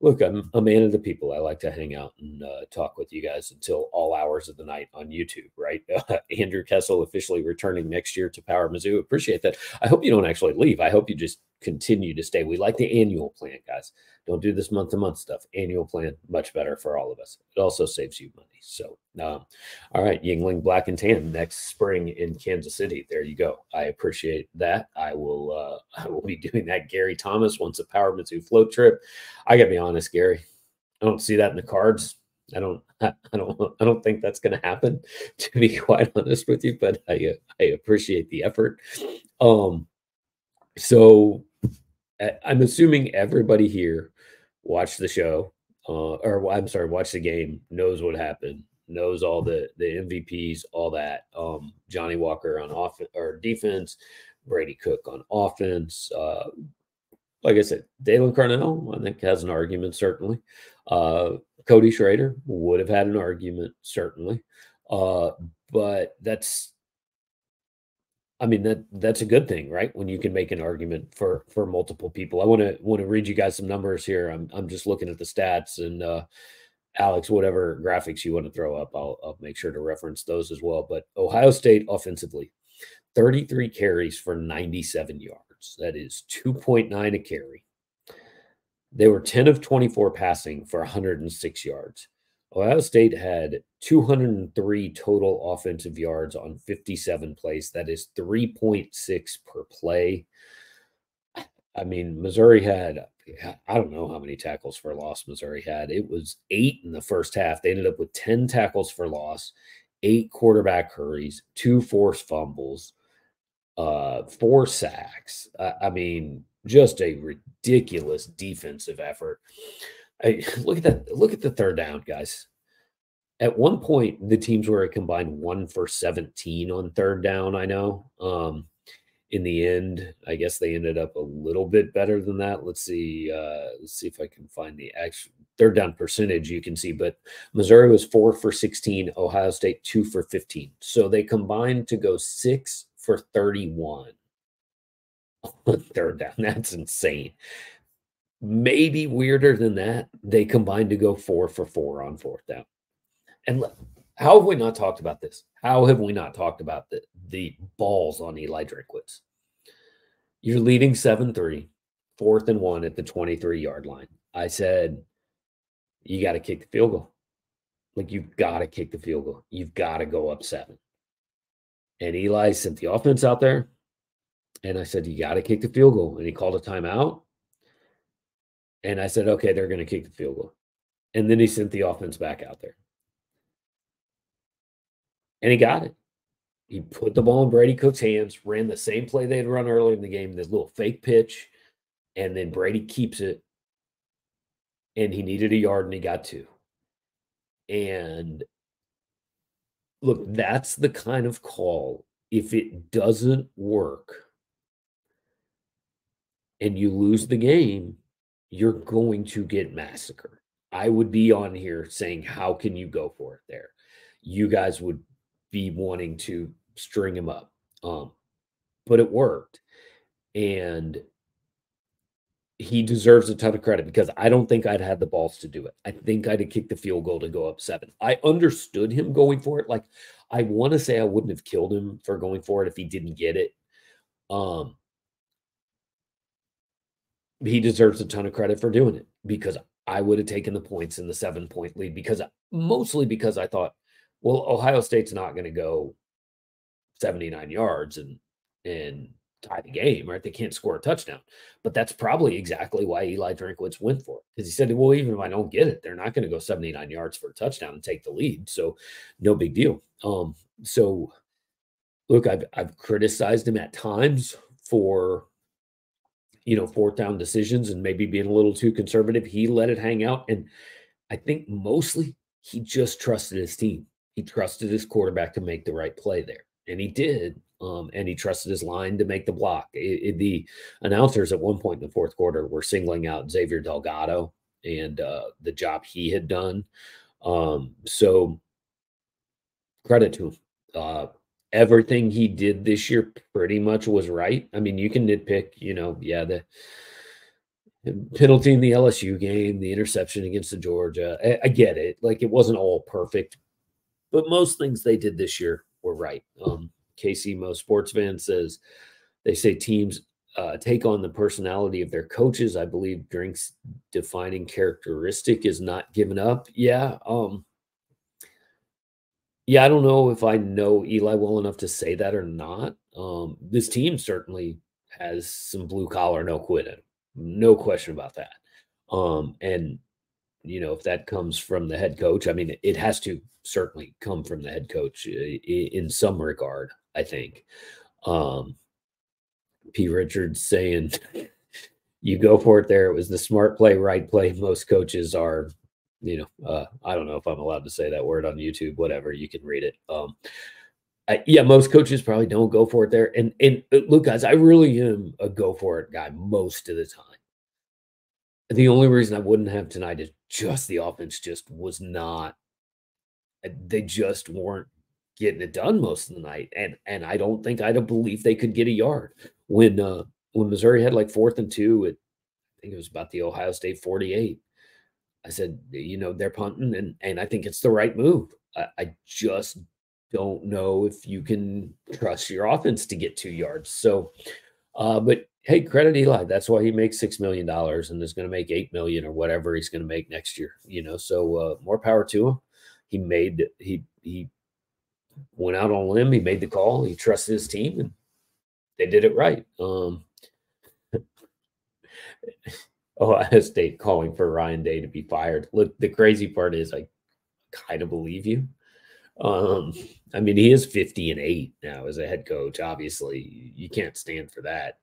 look, I'm a man of the people. I like to hang out and uh, talk with you guys until all hours of the night on YouTube, right? Andrew Kessel officially returning next year to Power Mizzou. Appreciate that. I hope you don't actually leave. I hope you just continue to stay. We like the annual plan, guys. Don't do this month to month stuff. Annual plan, much better for all of us. It also saves you money. So, um, all right, Yuengling Black and Tan next spring in Kansas City. There you go. I appreciate that. I will. Uh, I will be doing that. Gary Thomas wants a Power Mizzou float trip. I gotta be honest, Gary. I don't see that in the cards. I don't. I don't. I don't think that's going to happen. To be quite honest with you, but I I appreciate the effort. Um. So I'm assuming everybody here watched the show, uh, or I'm sorry, watched the game, knows what happened, knows all the the MVPs, all that. Um, Johnny Walker on offense or defense, Brady Cook on offense. Uh, like I said, Daylan Carnell, I think, has an argument, certainly. Uh, Cody Schrader would have had an argument, certainly. Uh, but that's I mean that that's a good thing, right? When you can make an argument for for multiple people. I want to want to read you guys some numbers here. I'm I'm just looking at the stats and uh Alex, whatever graphics you want to throw up, I'll I'll make sure to reference those as well. But Ohio State offensively, 33 carries for 97 yards. That is 2.9 a carry. They were 10 of 24 passing for 106 yards. Ohio State had 203 total offensive yards on 57 plays. That is 3.6 per play. I mean, Missouri had, I don't know how many tackles for loss Missouri had. It was eight in the first half. They ended up with 10 tackles for loss, eight quarterback hurries, two forced fumbles, uh, four sacks. I mean, just a ridiculous defensive effort. I, look at that. Look at the third down, guys. At one point, the teams were a combined one for 17 on third down. I know. Um, in the end, I guess they ended up a little bit better than that. Let's see. Uh, let's see if I can find the actual third down percentage. You can see, but Missouri was four for 16, Ohio State two for 15. So they combined to go six for 31 on third down. That's insane. Maybe weirder than that, they combined to go four for four on fourth down. And look, how have we not talked about this? How have we not talked about the, the balls on Eli Drinkwitz? You're leading 7 3, fourth and one at the 23 yard line. I said, you got to kick the field goal. Like, you've got to kick the field goal. You've got to go up seven. And Eli sent the offense out there. And I said, You got to kick the field goal. And he called a timeout. And I said, Okay, they're going to kick the field goal. And then he sent the offense back out there. And he got it. He put the ball in Brady Cook's hands, ran the same play they had run earlier in the game, this little fake pitch. And then Brady keeps it. And he needed a yard and he got two. And look, that's the kind of call. If it doesn't work and you lose the game, you're going to get massacred. I would be on here saying, How can you go for it there? You guys would be wanting to string him up. Um, but it worked. And he deserves a ton of credit because I don't think I'd had the balls to do it. I think I'd have kicked the field goal to go up seven. I understood him going for it. Like I want to say I wouldn't have killed him for going for it if he didn't get it. Um he deserves a ton of credit for doing it because I would have taken the points in the seven point lead because mostly because I thought, well, Ohio State's not going to go 79 yards and and tie the game, right? They can't score a touchdown. But that's probably exactly why Eli Drinkwitz went for it. Because he said, well, even if I don't get it, they're not going to go 79 yards for a touchdown and take the lead. So no big deal. Um, so look, I've I've criticized him at times for you know, fourth down decisions and maybe being a little too conservative. He let it hang out. And I think mostly he just trusted his team. He trusted his quarterback to make the right play there. And he did um, and he trusted his line to make the block. It, it, the announcers at one point in the fourth quarter were singling out Xavier Delgado and uh, the job he had done. Um, so credit to him. Uh, everything he did this year pretty much was right. I mean, you can nitpick, you know, yeah, the penalty in the LSU game, the interception against the Georgia. I, I get it. Like it wasn't all perfect, but most things they did this year were right. Um, Casey Mo Sports Fan says they say teams uh, take on the personality of their coaches. I believe drinks defining characteristic is not given up. Yeah. Um, yeah, I don't know if I know Eli well enough to say that or not. Um, this team certainly has some blue collar, no quit No question about that. Um, and you know, if that comes from the head coach, I mean, it has to certainly come from the head coach uh, in some regard. I think. Um, P. Richards saying, "You go for it." There, it was the smart play, right play. Most coaches are, you know, uh, I don't know if I'm allowed to say that word on YouTube. Whatever, you can read it. Um, I, yeah, most coaches probably don't go for it there. And and uh, look, guys, I really am a go for it guy most of the time. The only reason I wouldn't have tonight is just the offense just was not. They just weren't getting it done most of the night. And and I don't think I'd have believed they could get a yard when uh when Missouri had like fourth and two. It, I think it was about the Ohio State 48. I said, you know, they're punting, and and I think it's the right move. I, I just don't know if you can trust your offense to get two yards. So, uh, but hey, credit Eli. That's why he makes six million dollars and is going to make eight million or whatever he's going to make next year. You know, so uh, more power to him. He made he he went out on a limb. He made the call. He trusted his team, and they did it right. Um, Ohio State calling for Ryan Day to be fired. Look, the crazy part is I kind of believe you. Um, I mean, he is 50 and 8 now as a head coach. Obviously, you can't stand for that.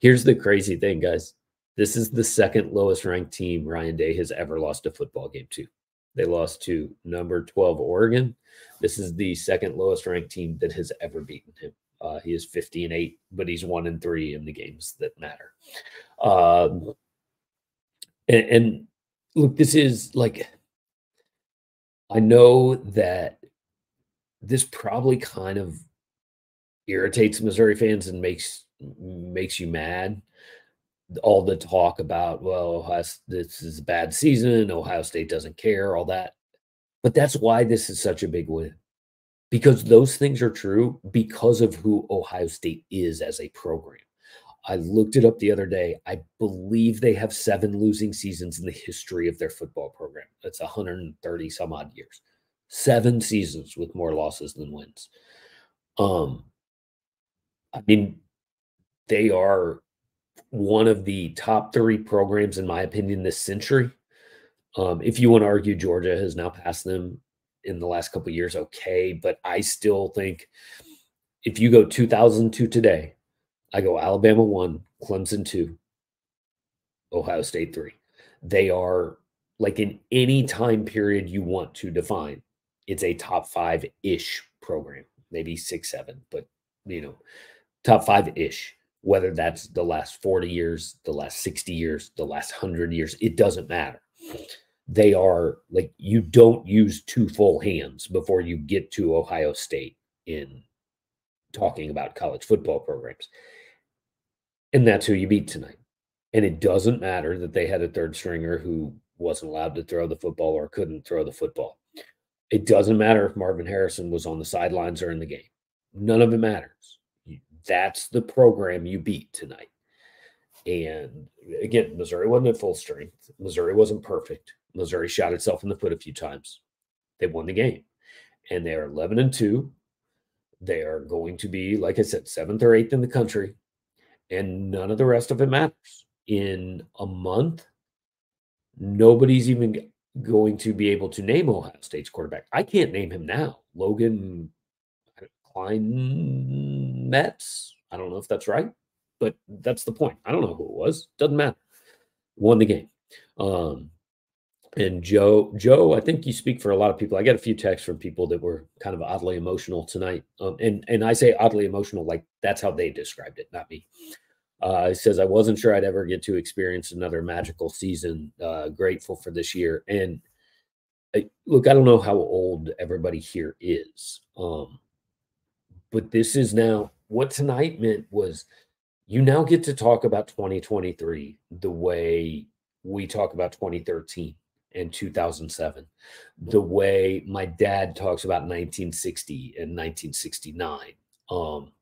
Here's the crazy thing, guys. This is the second lowest ranked team Ryan Day has ever lost a football game to. They lost to number 12 Oregon. This is the second lowest ranked team that has ever beaten him. Uh, he is 50 and 8, but he's 1 and 3 in the games that matter. Um, and, and look, this is like, I know that this probably kind of irritates Missouri fans and makes makes you mad. All the talk about, well, Ohio, this is a bad season. Ohio State doesn't care, all that. But that's why this is such a big win because those things are true because of who Ohio State is as a program. I looked it up the other day. I believe they have seven losing seasons in the history of their football program. That's 130 some odd years. Seven seasons with more losses than wins. Um, I mean, they are one of the top three programs, in my opinion, this century. Um, if you want to argue Georgia has now passed them in the last couple years, okay, but I still think if you go 2002 today, I go Alabama one, Clemson two, Ohio State three. They are like in any time period you want to define, it's a top five ish program, maybe six, seven, but you know, top five ish. Whether that's the last 40 years, the last 60 years, the last 100 years, it doesn't matter. They are like you don't use two full hands before you get to Ohio State in talking about college football programs. And that's who you beat tonight. And it doesn't matter that they had a third stringer who wasn't allowed to throw the football or couldn't throw the football. It doesn't matter if Marvin Harrison was on the sidelines or in the game. None of it matters. That's the program you beat tonight. And again, Missouri wasn't at full strength. Missouri wasn't perfect. Missouri shot itself in the foot a few times. They won the game. And they are 11 and 2. They are going to be, like I said, seventh or eighth in the country and none of the rest of it matters. In a month, nobody's even going to be able to name Ohio State's quarterback. I can't name him now. Logan Klein Metz. I don't know if that's right, but that's the point. I don't know who it was. Doesn't matter. Won the game. Um, and Joe, Joe, I think you speak for a lot of people. I got a few texts from people that were kind of oddly emotional tonight, um, and and I say oddly emotional, like that's how they described it, not me. Uh, he says I wasn't sure I'd ever get to experience another magical season. Uh, grateful for this year, and I, look, I don't know how old everybody here is, um, but this is now what tonight meant was you now get to talk about 2023 the way we talk about 2013 and 2007 the way my dad talks about 1960 and 1969 um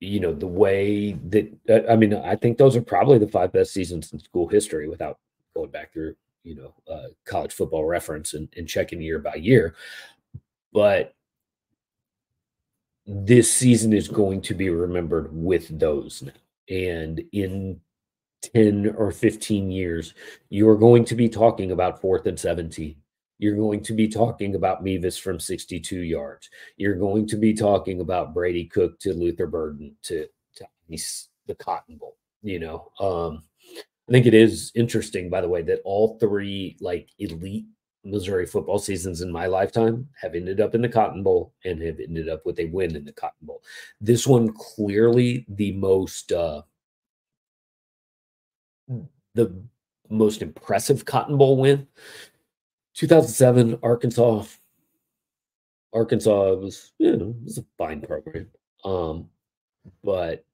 you know the way that uh, i mean i think those are probably the five best seasons in school history without going back through you know uh, college football reference and, and checking year by year. But this season is going to be remembered with those now. And in 10 or 15 years, you're going to be talking about fourth and 17. You're going to be talking about Mevis from 62 yards. You're going to be talking about Brady Cook to Luther Burden to, to the Cotton Bowl. You know, um, I think it is interesting, by the way, that all three like elite Missouri football seasons in my lifetime have ended up in the Cotton Bowl and have ended up with a win in the Cotton Bowl. This one clearly the most uh, the most impressive Cotton Bowl win. 2007, Arkansas. Arkansas was, you know, was a fine program. Um, but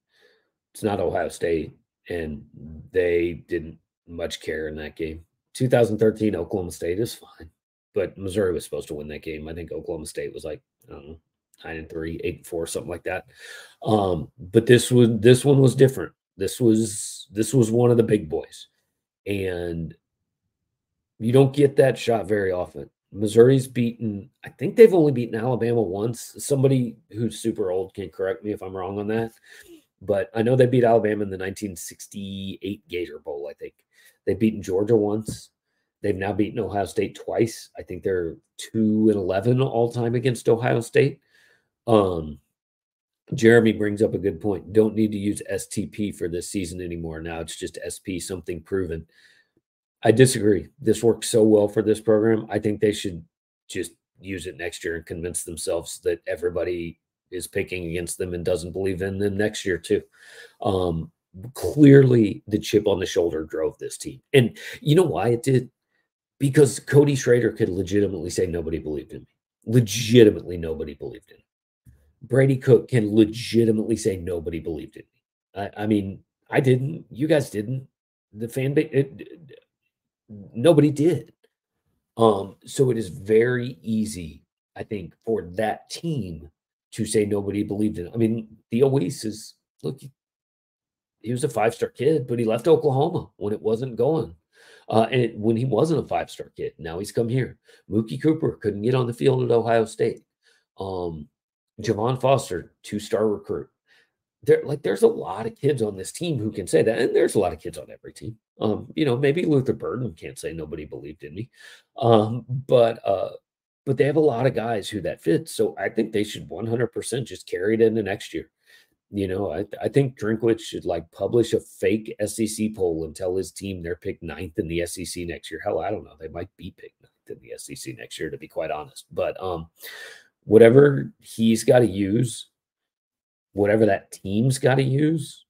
it's not Ohio State, and they didn't much care in that game. 2013, Oklahoma State is fine, but Missouri was supposed to win that game. I think Oklahoma State was like, I don't know, nine and three, eight and four, something like that. Um, but this was this one was different. This was this was one of the big boys. And you don't get that shot very often. Missouri's beaten, I think they've only beaten Alabama once. Somebody who's super old can correct me if I'm wrong on that. But I know they beat Alabama in the 1968 Gator Bowl, I think. They've beaten Georgia once. They've now beaten Ohio State twice. I think they're 2 and 11 all time against Ohio State. Um, Jeremy brings up a good point. Don't need to use STP for this season anymore. Now it's just SP, something proven. I disagree. This works so well for this program. I think they should just use it next year and convince themselves that everybody is picking against them and doesn't believe in them next year too. Um, clearly, the chip on the shoulder drove this team, and you know why it did? Because Cody Schrader could legitimately say nobody believed in me. Legitimately, nobody believed in. Me Brady Cook can legitimately say nobody believed in me. I, I mean, I didn't. You guys didn't. The fan base, nobody did. Um, so it is very easy, I think, for that team to say nobody believed in. It. I mean, Theo Wease, is look, he was a five star kid, but he left Oklahoma when it wasn't going. Uh, and when he wasn't a five star kid, now he's come here. Mookie Cooper couldn't get on the field at Ohio State. Um, Javon Foster, two star recruit. There, like, there's a lot of kids on this team who can say that, and there's a lot of kids on every team. Um, you know, maybe Luther Burden can't say nobody believed in me, um, but uh, but they have a lot of guys who that fits. So I think they should 100% just carry it into next year. You know, I, I think Drinkwitz should like publish a fake SEC poll and tell his team they're picked ninth in the SEC next year. Hell, I don't know. They might be picked ninth in the SEC next year, to be quite honest. But um, whatever he's got to use, whatever that team's got to use,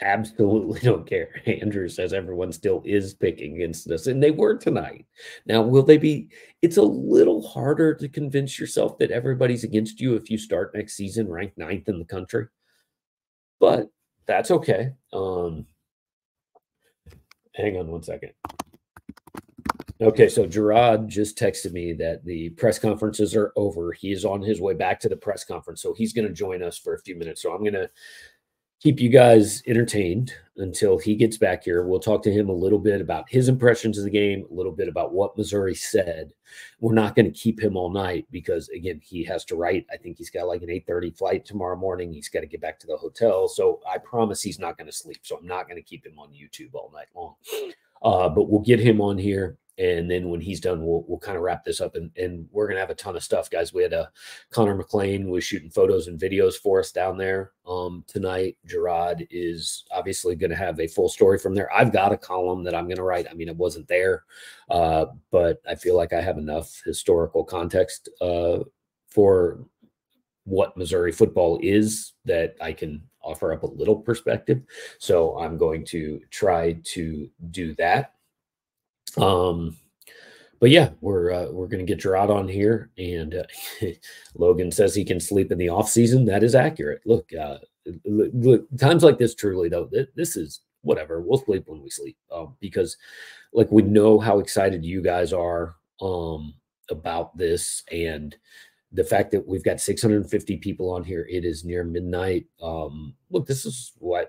absolutely don't care. Andrew says everyone still is picking against us, and they were tonight. Now, will they be? It's a little harder to convince yourself that everybody's against you if you start next season ranked ninth in the country but that's okay. Um, hang on one second. Okay, so Gerard just texted me that the press conferences are over. He is on his way back to the press conference, so he's going to join us for a few minutes. So I'm going to keep you guys entertained until he gets back here. We'll talk to him a little bit about his impressions of the game, a little bit about what Missouri said. We're not going to keep him all night because again, he has to write. I think he's got like an 8:30 flight tomorrow morning. He's got to get back to the hotel. So I promise he's not going to sleep. So I'm not going to keep him on YouTube all night long. Uh, but we'll get him on here and then when he's done, we'll we'll kind of wrap this up, and and we're gonna have a ton of stuff, guys. We had a uh, Connor McLean was shooting photos and videos for us down there um, tonight. Gerard is obviously going to have a full story from there. I've got a column that I'm going to write. I mean, it wasn't there, uh, but I feel like I have enough historical context uh, for what Missouri football is that I can offer up a little perspective. So I'm going to try to do that. Um, but yeah, we're uh, we're gonna get Gerard on here, and uh, Logan says he can sleep in the off season. That is accurate. Look, uh, look, times like this, truly though, this is whatever. We'll sleep when we sleep, um, because like we know how excited you guys are um, about this, and the fact that we've got 650 people on here. It is near midnight. Um, look, this is why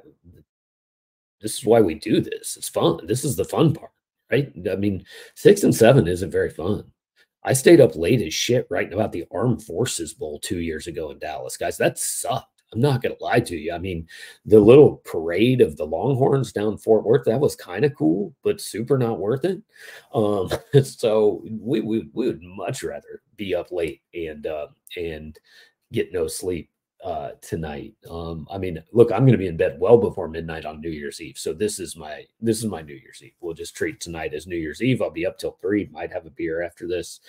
this is why we do this. It's fun. This is the fun part right? I mean, six and seven isn't very fun. I stayed up late as shit writing about the Armed Forces Bowl two years ago in Dallas, guys. That sucked. I'm not going to lie to you. I mean, the little parade of the Longhorns down Fort Worth, that was kind of cool, but super not worth it. Um, so we, we, we would much rather be up late and uh, and get no sleep uh, tonight. Um, I mean, look, I'm going to be in bed well before midnight on New Year's Eve. So this is my this is my New Year's Eve. We'll just treat tonight as New Year's Eve. I'll be up till three. Might have a beer after this,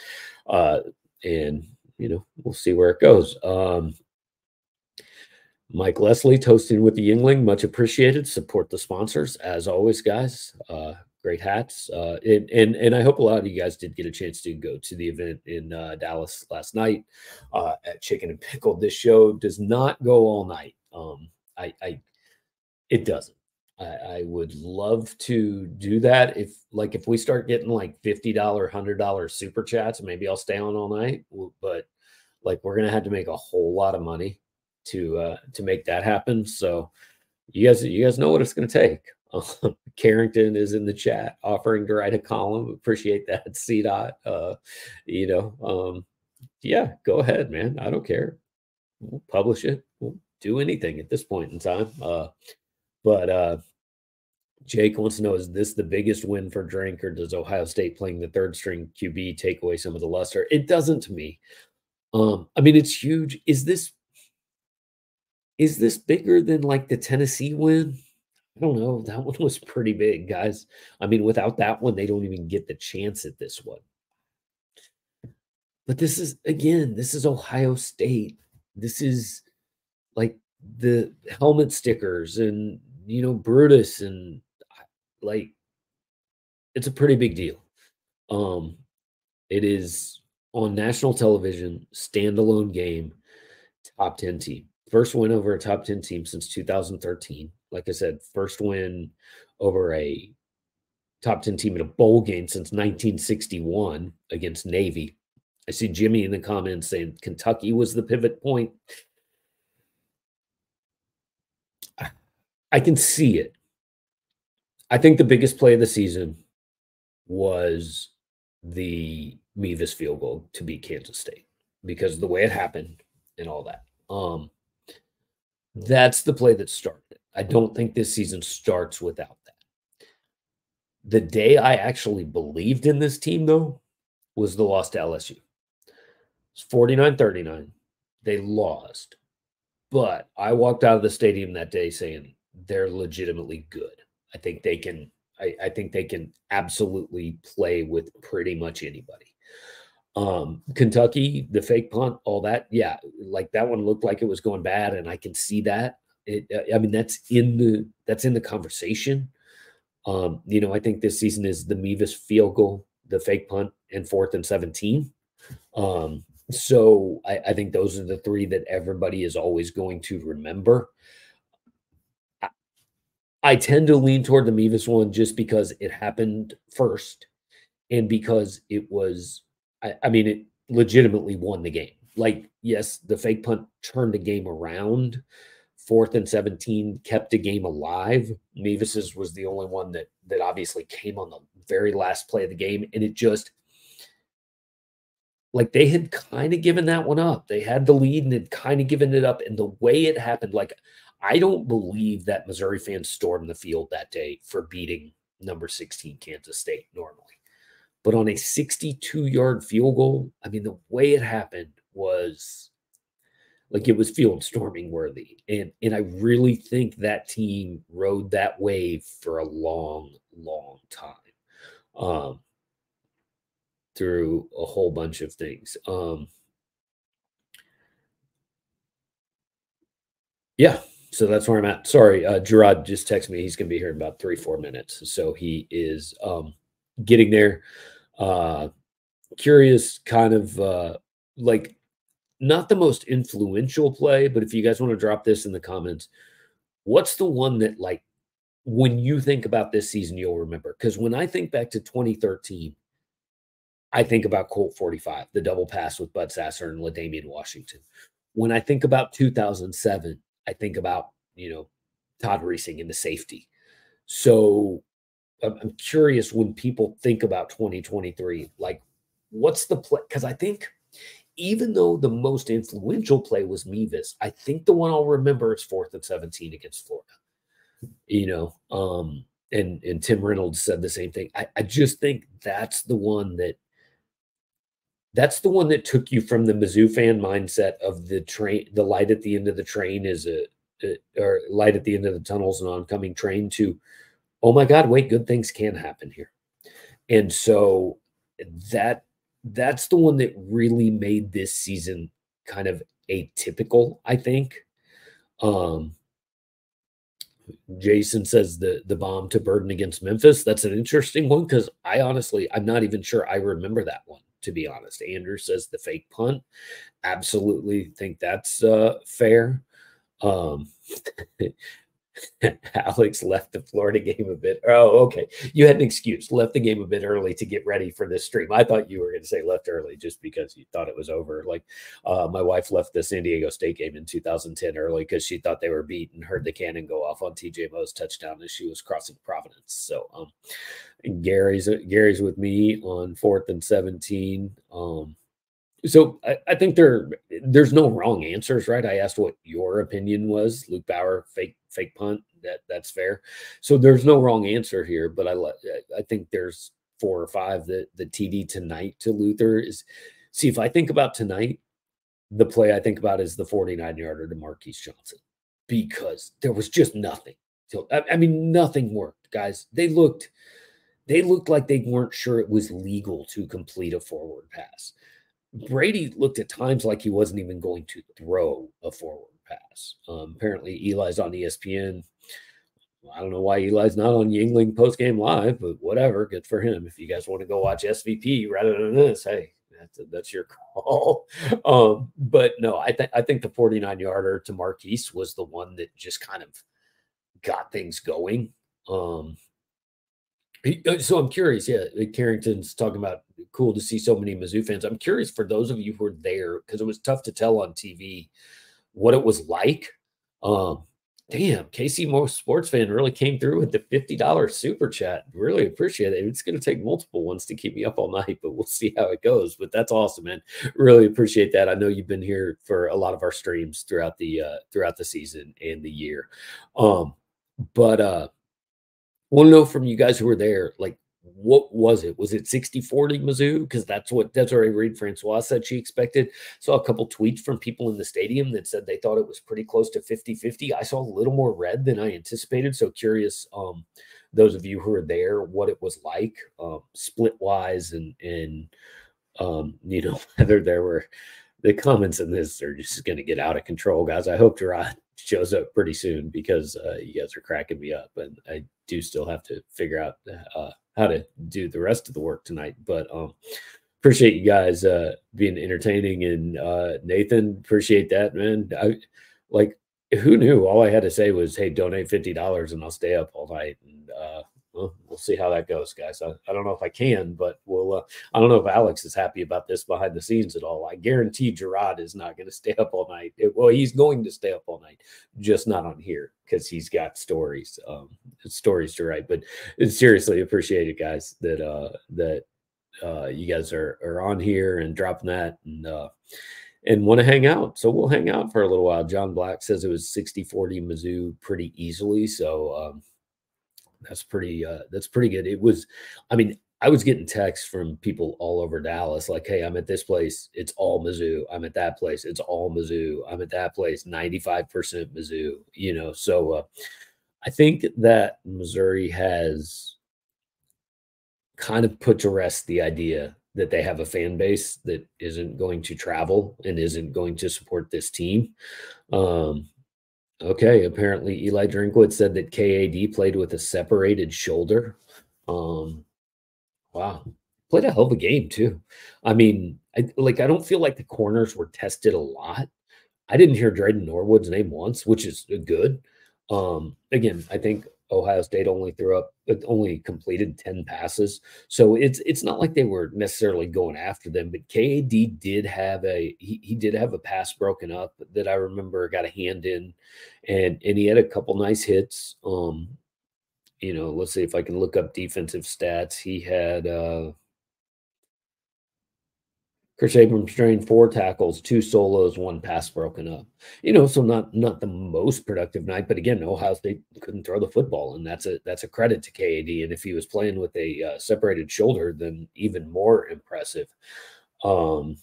uh, and you know we'll see where it goes. Um, Mike Leslie toasting with the Yuengling, much appreciated. Support the sponsors as always, guys. Uh, great hats. Uh, and, and and I hope a lot of you guys did get a chance to go to the event in uh, Dallas last night uh, at Chicken and Pickle. This show does not go all night. Um, I, I it doesn't. I, I, would love to do that if like if we start getting like fifty dollar, hundred dollar super chats, maybe I'll stay on all night. But like we're gonna have to make a whole lot of money to uh, to make that happen. So you guys you guys know what it's gonna take. Carrington is in the chat offering to write a column. Appreciate that, C dot. Uh, you know, um, yeah, go ahead, man. I don't care. We'll publish it. We'll do anything at this point in time. Uh, but uh, Jake wants to know: Is this the biggest win for Drink, or does Ohio State playing the third string QB take away some of the luster? It doesn't to me. Um, I mean, it's huge. Is this is this bigger than like the Tennessee win? I don't know. That one was pretty big, guys. I mean, without that one, they don't even get the chance at this one. But this is, again, this is Ohio State. This is like the helmet stickers and, you know, Brutus and like, it's a pretty big deal. Um, it is on national television, standalone game. top 10 team. First win over a top 10 team since 2013. Like I said, first win over a top 10 team in a bowl game since 1961 against Navy. I see Jimmy in the comments saying Kentucky was the pivot point. I can see it. I think the biggest play of the season was the Mevis field goal to beat Kansas State because of the way it happened and all that. Um, that's the play that started. I don't think this season starts without that. The day I actually believed in this team, though, was the loss to LSU. It's 49 39. They lost. But I walked out of the stadium that day saying they're legitimately good. I think they can I, I think they can absolutely play with pretty much anybody. Um, Kentucky, the fake punt, all that, yeah, like that one looked like it was going bad, and I can see that. It, uh, I mean, that's in the that's in the conversation. Um, you know, I think this season is the Mevis field goal, the fake punt, and fourth and seventeen. Um, so I, I think those are the three that everybody is always going to remember. I tend to lean toward the Mevis one just because it happened first and because it was, I, I, mean, it legitimately won the game. Like, yes, the fake punt turned the game around. Fourth and 17 kept the game alive. Mevis's was the only one that that obviously came on the very last play of the game. And it just like they had kind of given that one up. They had the lead and had kind of given it up. And the way it happened, like I don't believe that Missouri fans stormed the field that day for beating number 16 Kansas State normally. But on a 62 yard field goal, I mean, the way it happened was like it was field storming worthy. And, and I really think that team rode that wave for a long, long time um, through a whole bunch of things. Um, yeah, so that's where I'm at. Sorry, uh, Gerard just texted me. He's to be here in about three, four minutes. So he is um, getting there. Uh, curious, kind of uh, like not the most influential play, but if you guys want to drop this in the comments, what's the one that like when you think about this season, you'll remember? Because when I think back to 2013, I think about Colt 45, the double pass with Bud Sasser and L'Damian Washington. When I think about 2007, I think about, you know, Todd Reesing in the safety. So I'm curious when people think about 2023, like what's the play? Because I think even though the most influential play was Mevis, I think the one I'll remember is fourth and 17 against Florida. You know, um, and and Tim Reynolds said the same thing. I, I just think that's the one that that's the one that took you from the Mizzou fan mindset of the train, the light at the end of the train is a, a or light at the end of the tunnel is an oncoming train to, oh my God, wait, good things can happen here. And so that that's the one that really made this season kind of atypical, I think. Um, Jason says the the bomb to burden against Memphis. That's an interesting one because I honestly I'm not even sure I remember that one to be honest. Andrew says the fake punt. Absolutely think that's uh, fair. Um, Alex left the Florida game a bit. Oh, okay. You had an excuse. Left the game a bit early to get ready for this stream. I thought you were going to say left early just because you thought it was over. Like uh, my wife left the San Diego State game in 2010 early because she thought they were beat and heard the cannon go off on TJ Moe's touchdown as she was crossing Providence. So um, Gary's Gary's with me on fourth and 17. Um, so I, I, think there there's no wrong answers, right? I asked what your opinion was. Luke Bauer, fake fake punt. That that's fair. So there's no wrong answer here, but I I think there's four or five that the TD tonight to Luther is. See, if I think about tonight, the play I think about is the 49 yarder to Marquis Johnson because there was just nothing. So I, I mean, nothing worked, guys. They looked they looked like they weren't sure it was legal to complete a forward pass. Brady looked at times like he wasn't even going to throw a forward pass. Um, apparently, Eli's on ESPN. I don't know why Eli's not on Yuengling post game live, but whatever, good for him. If you guys want to go watch SVP rather than this, hey, that's, that's your call. Um, but no, I think I think the 49 yarder to Marquis was the one that just kind of got things going. Um, uh, so I'm curious. Yeah, Carrington's talking about cool to see so many Mizzou fans. I'm curious for those of you who were there because it was tough to tell on TV what it was like. Um, damn, KC Mo Sports fan really came through with the $50 super chat. Really appreciate it. It's going to take multiple ones to keep me up all night, but we'll see how it goes. But that's awesome, man. Really appreciate that. I know you've been here for a lot of our streams throughout the uh throughout the season and the year. Um, but uh want to know from you guys who were there, like what was it? Was it 60 40 Mizzou? Because that's what Desiree Reed Francois said she expected. Saw a couple tweets from people in the stadium that said they thought it was pretty close to 50 50. I saw a little more red than I anticipated. So curious, um, those of you who were there, what it was like, um, split wise, and, and, um, you know, whether there were the comments in this are just going to get out of control, guys. I hope Gerard shows up pretty soon because uh, you guys are cracking me up, and I do still have to figure out uh, how to do the rest of the work tonight. But um, appreciate you guys uh, being entertaining and uh, Nathan, appreciate that, man. I like who knew? All I had to say was, "Hey, donate fifty dollars, and I'll stay up all night." And uh, well, we'll see how that goes, guys. I, I don't know if I can, but we'll. Uh, I don't know if Alex is happy about this behind the scenes at all. I guarantee Gerard is not going to stay up all night. It, well, he's going to stay up all night, just not on here because he's got stories, um, stories to write. But seriously, appreciate it, guys. That uh, that uh, you guys are are on here and dropping that and uh, and want to hang out. So we'll hang out for a little while. John Black says it was 60 40 Mizzou pretty easily. So um, that's pretty uh, that's pretty good. It was, I mean, I was getting texts from people all over Dallas, like, "Hey, I'm at this place. It's all Mizzou. I'm at that place. It's all Mizzou. I'm at that place. 95% Mizzou." You know, so uh, I think that Missouri has kind of put to rest the idea that they have a fan base that isn't going to travel and isn't going to support this team. Um, Okay, apparently Eli Drinkwitz said that KAD played with a separated shoulder. Um, wow, played a hell of a game too. I mean, I, like I don't feel like the corners were tested a lot. I didn't hear Drayden Norwood's name once, which is good. Um, again, I think Ohio State only threw up only completed 10 passes. So it's it's not like they were necessarily going after them, but KAD did have a he, he did have a pass broken up that I remember got a hand in and and he had a couple nice hits. Um you know, let's see if I can look up defensive stats. He had uh Kris Abrams-Draine four tackles, two solos, one pass broken up. You know, so not not the most productive night, but again, Ohio State couldn't throw the football, and that's a that's a credit to KAD. And if he was playing with a uh, separated shoulder, then even more impressive. Um,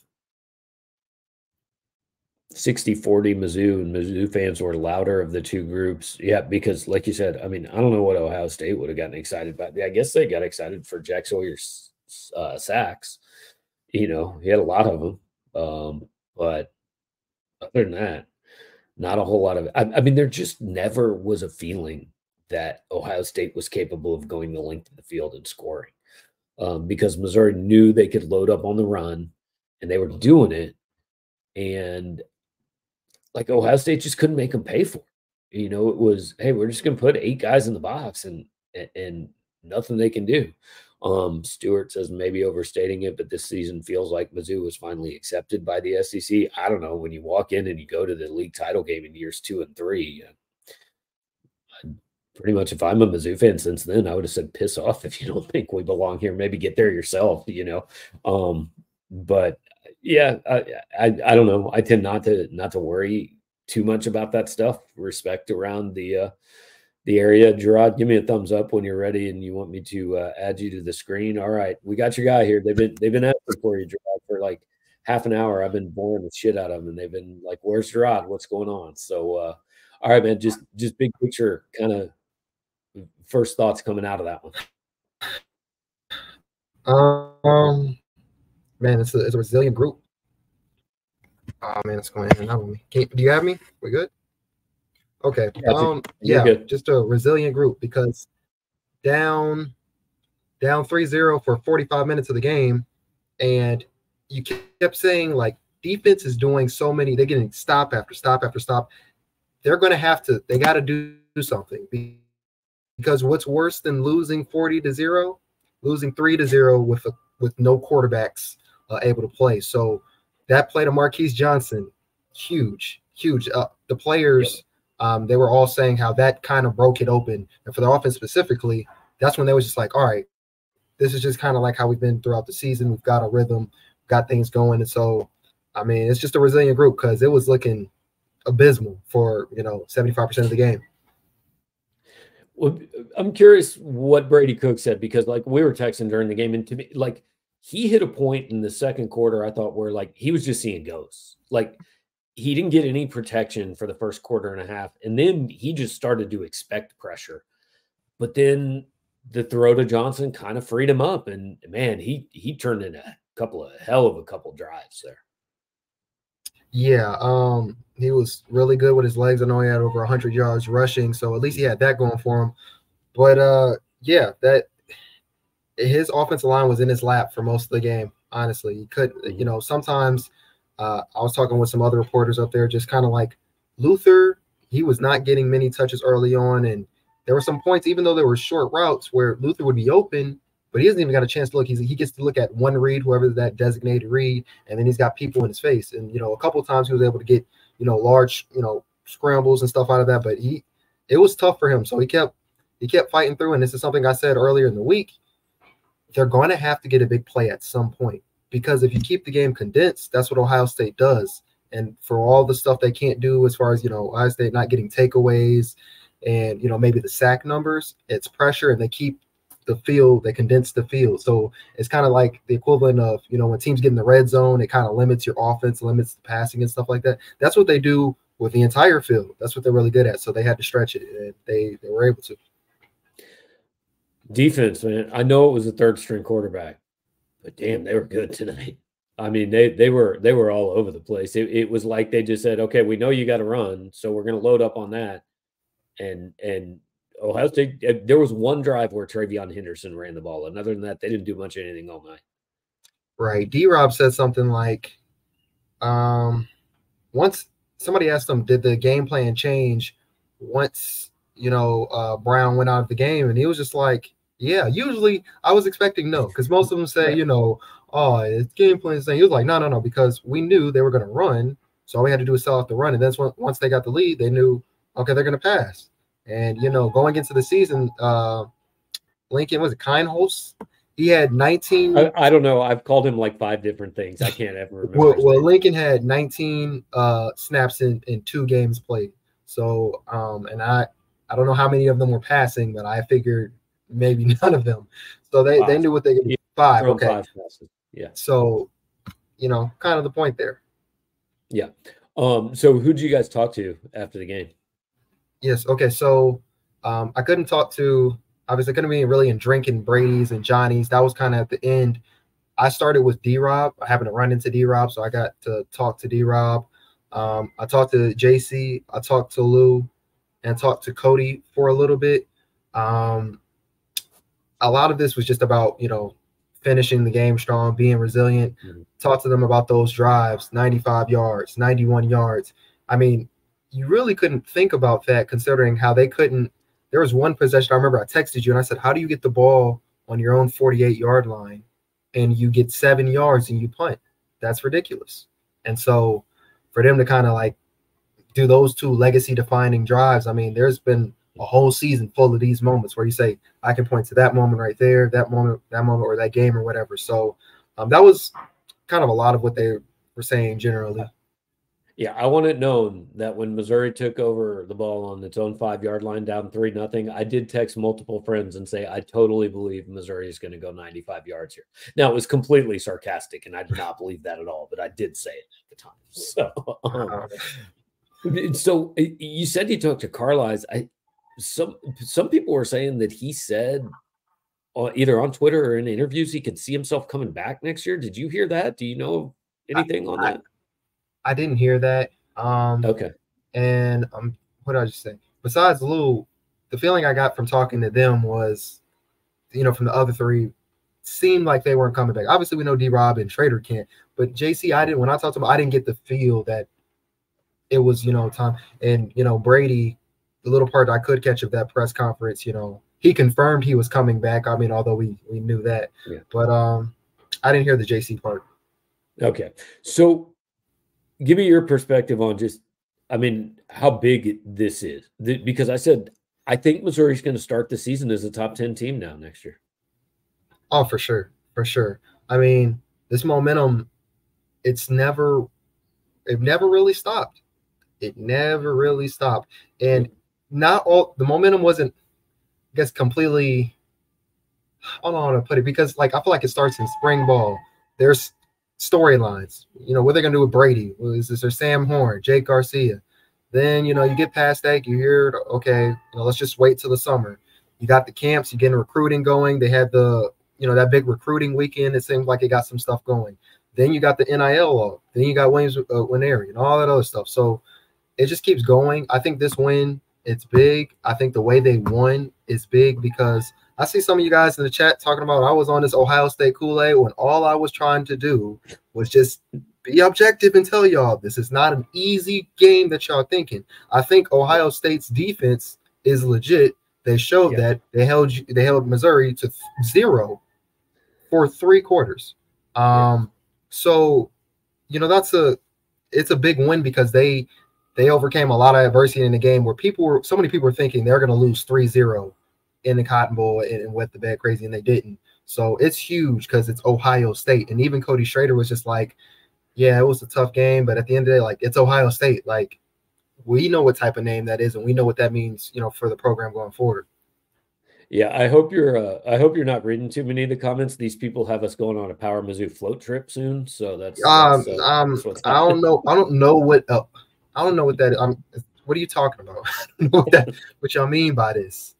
60 40 Mizzou and Mizzou fans were louder of the two groups. Yeah, because like you said, I mean, I don't know what Ohio State would have gotten excited about. I guess they got excited for Jack Sawyer's uh, sacks you know, he had a lot of them. Um, but other than that, not a whole lot of. I, I, mean, there just never was a feeling that Ohio State was capable of going the length of the field and scoring, um, because Missouri knew they could load up on the run, and they were doing it, and like Ohio State just couldn't make them pay for. It. You know, it was hey, we're just going to put eight guys in the box and and nothing they can do. Um, Stewart says maybe overstating it, but this season feels like Mizzou was finally accepted by the SEC. I don't know. When you walk in and you go to the league title game in years two and three, uh, pretty much if I'm a Mizzou fan since then, I would have said piss off if you don't think we belong here. Maybe get there yourself, you know. Um, but yeah, I, I I don't know. I tend not to not to worry too much about that stuff. Respect around the uh, the area. Gerard, give me a thumbs up when you're ready and you want me to uh, add you to the screen. All right, we got your guy here. They've been they've been asking for you, Gerard, for like half an hour. I've been boring the shit out of them, and they've been like, "Where's Gerard? What's going on?" So, uh, all right, man, just just big picture, kind of first thoughts coming out of that one. Um, man, it's a, it's a resilient group. Oh man, it's going in and out on me. Can, do you have me? We good? Okay. Um, yeah, good. just a resilient group because down down 3-0 for 45 minutes of the game and you kept saying like defense is doing so many, they're getting stop after stop after stop. They're going to have to, they got to do something because what's worse than losing 40 to zero, losing three to zero with a, with no quarterbacks uh, able to play. So that play to Marquis Johnson, huge, huge. Uh, the players. Um, they were all saying how that kind of broke it open. And for the offense specifically, that's when they was just like, all right, this is just kind of like how we've been throughout the season. We've got a rhythm, got things going. And so, I mean, it's just a resilient group because it was looking abysmal for, you know, 75% of the game. Well, I'm curious what Brady Cook said because, like, we were texting during the game, and to me, like, he hit a point in the second quarter I thought where, like, he was just seeing ghosts. Like, he didn't get any protection for the first quarter and a half, and then he just started to expect pressure. But then the throw to Johnson kind of freed him up, and man, he he turned in a couple of hell of a couple drives there. Yeah, um, he was really good with his legs. I know he had over 100 yards rushing, so at least he had that going for him. But uh, yeah, that his offensive line was in his lap for most of the game. Honestly, he could, you mm-hmm. know, sometimes uh, I was talking with some other reporters up there, just kind of like Luther. He was not getting many touches early on, and there were some points, even though there were short routes, where Luther would be open, but he hasn't even got a chance to look. He's, he gets to look at one read, whoever that designated read, and then he's got people in his face. And you know, a couple of times he was able to get you know large you know scrambles and stuff out of that, but he it was tough for him. So he kept he kept fighting through. And this is something I said earlier in the week. They're going to have to get a big play at some point because if you keep the game condensed, that's what Ohio State does. And for all the stuff they can't do as far as you know, Ohio State not getting takeaways and you know maybe the sack numbers, it's pressure, and they keep the field, they condense the field. So it's kind of like the equivalent of, you know, when teams get in the red zone, it kind of limits your offense, limits the passing and stuff like that. That's what they do with the entire field. That's what they're really good at. So they had to stretch it and they, they were able to. Defense, man. I know it was a third string quarterback, but damn, they were good tonight. I mean, they they were they were all over the place. It, it was like they just said, "Okay, we know you got to run, so we're going to load up on that." And and Ohio State, eh, there was one drive where TreVeyon Henderson ran the ball. And other than that, they didn't do much of anything all night. Right. D Rob said something like, um, once somebody asked him, did the game plan change once, you know, uh, Brown went out of the game? And he was just like, yeah, usually I was expecting no, because most of them say, you know, oh, it's game plan saying he was like, no, no, no, because we knew they were going to run. So all we had to do was sell off the run. And then once they got the lead, they knew, okay, they're going to pass. And you know, going into the season, uh, Lincoln was it Kienholz? He had 19. I, I, don't know. I've called him like five different things. I can't ever remember. well, well Lincoln had 19 uh, snaps in, in two games played. So, um, and I, I don't know how many of them were passing, but I figured maybe none of them. So they, they knew what they could do. Five. Okay. Five yeah. So, you know, kind of the point there. Yeah. Um, so who did you guys talk to after the game? Yes. Okay. So um, I couldn't talk to obviously couldn't be really in drinking Brady's and Johnny's. That was kind of at the end. I started with D Rob. I happened to run into D Rob, so I got to talk to D Rob. Um, I talked to JC. I talked to Lou, and talked to Cody for a little bit. Um, a lot of this was just about you know finishing the game strong, being resilient. Mm-hmm. Talk to them about those drives, 95 yards, 91 yards. I mean, you really couldn't think about that considering how they couldn't. There was one possession I remember I texted you and I said, How do you get the ball on your own 48 yard line and you get seven yards and you punt? That's ridiculous. And so for them to kind of like do those two legacy defining drives, I mean, there's been a whole season full of these moments where you say, I can point to that moment right there, that moment, that moment, or that game or whatever. So um, that was kind of a lot of what they were saying generally. Yeah, I want it known that when Missouri took over the ball on its own five yard line down three nothing, I did text multiple friends and say I totally believe Missouri is going to go 95 yards here. Now it was completely sarcastic, and I did not believe that at all, but I did say it at the time. So, um, so you said you talked to Carlies. I some some people were saying that he said uh, either on Twitter or in interviews he could see himself coming back next year. Did you hear that? Do you know anything I, on that? I didn't hear that. Um, okay. And um, what did I just say? Besides Lou, the feeling I got from talking to them was, you know, from the other three seemed like they weren't coming back. Obviously, we know D Rob and Schrader can't, but JC, I didn't when I talked to him, I didn't get the feel that it was, you know, time. And you know, Brady, the little part I could catch of that press conference, you know, he confirmed he was coming back. I mean, although we we knew that, yeah. but um, I didn't hear the JC part. Okay, so give me your perspective on just, I mean, how big this is because I said I think Missouri's going to start the season as a top ten team now next year. Oh, for sure, for sure. I mean, this momentum, it's never, it never really stopped. It never really stopped, and not all the momentum wasn't, I guess, completely. I don't know how to put it because, like, I feel like it starts in spring ball. There's storylines. You know, what they're gonna do with Brady? Is this or Sam Horn, Jake Garcia? Then you know you get past that, you hear okay, you know, let's just wait till the summer. You got the camps, you getting recruiting going. They had the you know that big recruiting weekend. It seems like it got some stuff going. Then you got the NIL Then you got Williams uh, Nwaneri and all that other stuff. So it just keeps going. I think this win it's big. I think the way they won is big because I see some of you guys in the chat talking about I was on this Ohio State Kool Aid when all I was trying to do was just be objective and tell y'all this is not an easy game that y'all thinking. I think Ohio State's defense is legit. They showed yeah. that they held they held Missouri to zero for three quarters. Um, yeah. so you know that's a it's a big win because they they overcame a lot of adversity in the game where people were so many people were thinking they're going to lose 3-0 in the Cotton Bowl and, wet the bed crazy, and they didn't. So it's huge because it's Ohio State, and even Cody Schrader was just like, "Yeah, it was a tough game, but at the end of the day, like it's Ohio State. Like we know what type of name that is, and we know what that means, you know, for the program going forward." Yeah, I hope you're. Uh, I hope you're not reading too many of the comments. These people have us going on a Power Mizzou float trip soon, so that's. Um, that's, uh, um, that's I don't know. I don't know what. Uh, I don't know what that. I'm. What are you talking about? what, that, what y'all mean by this?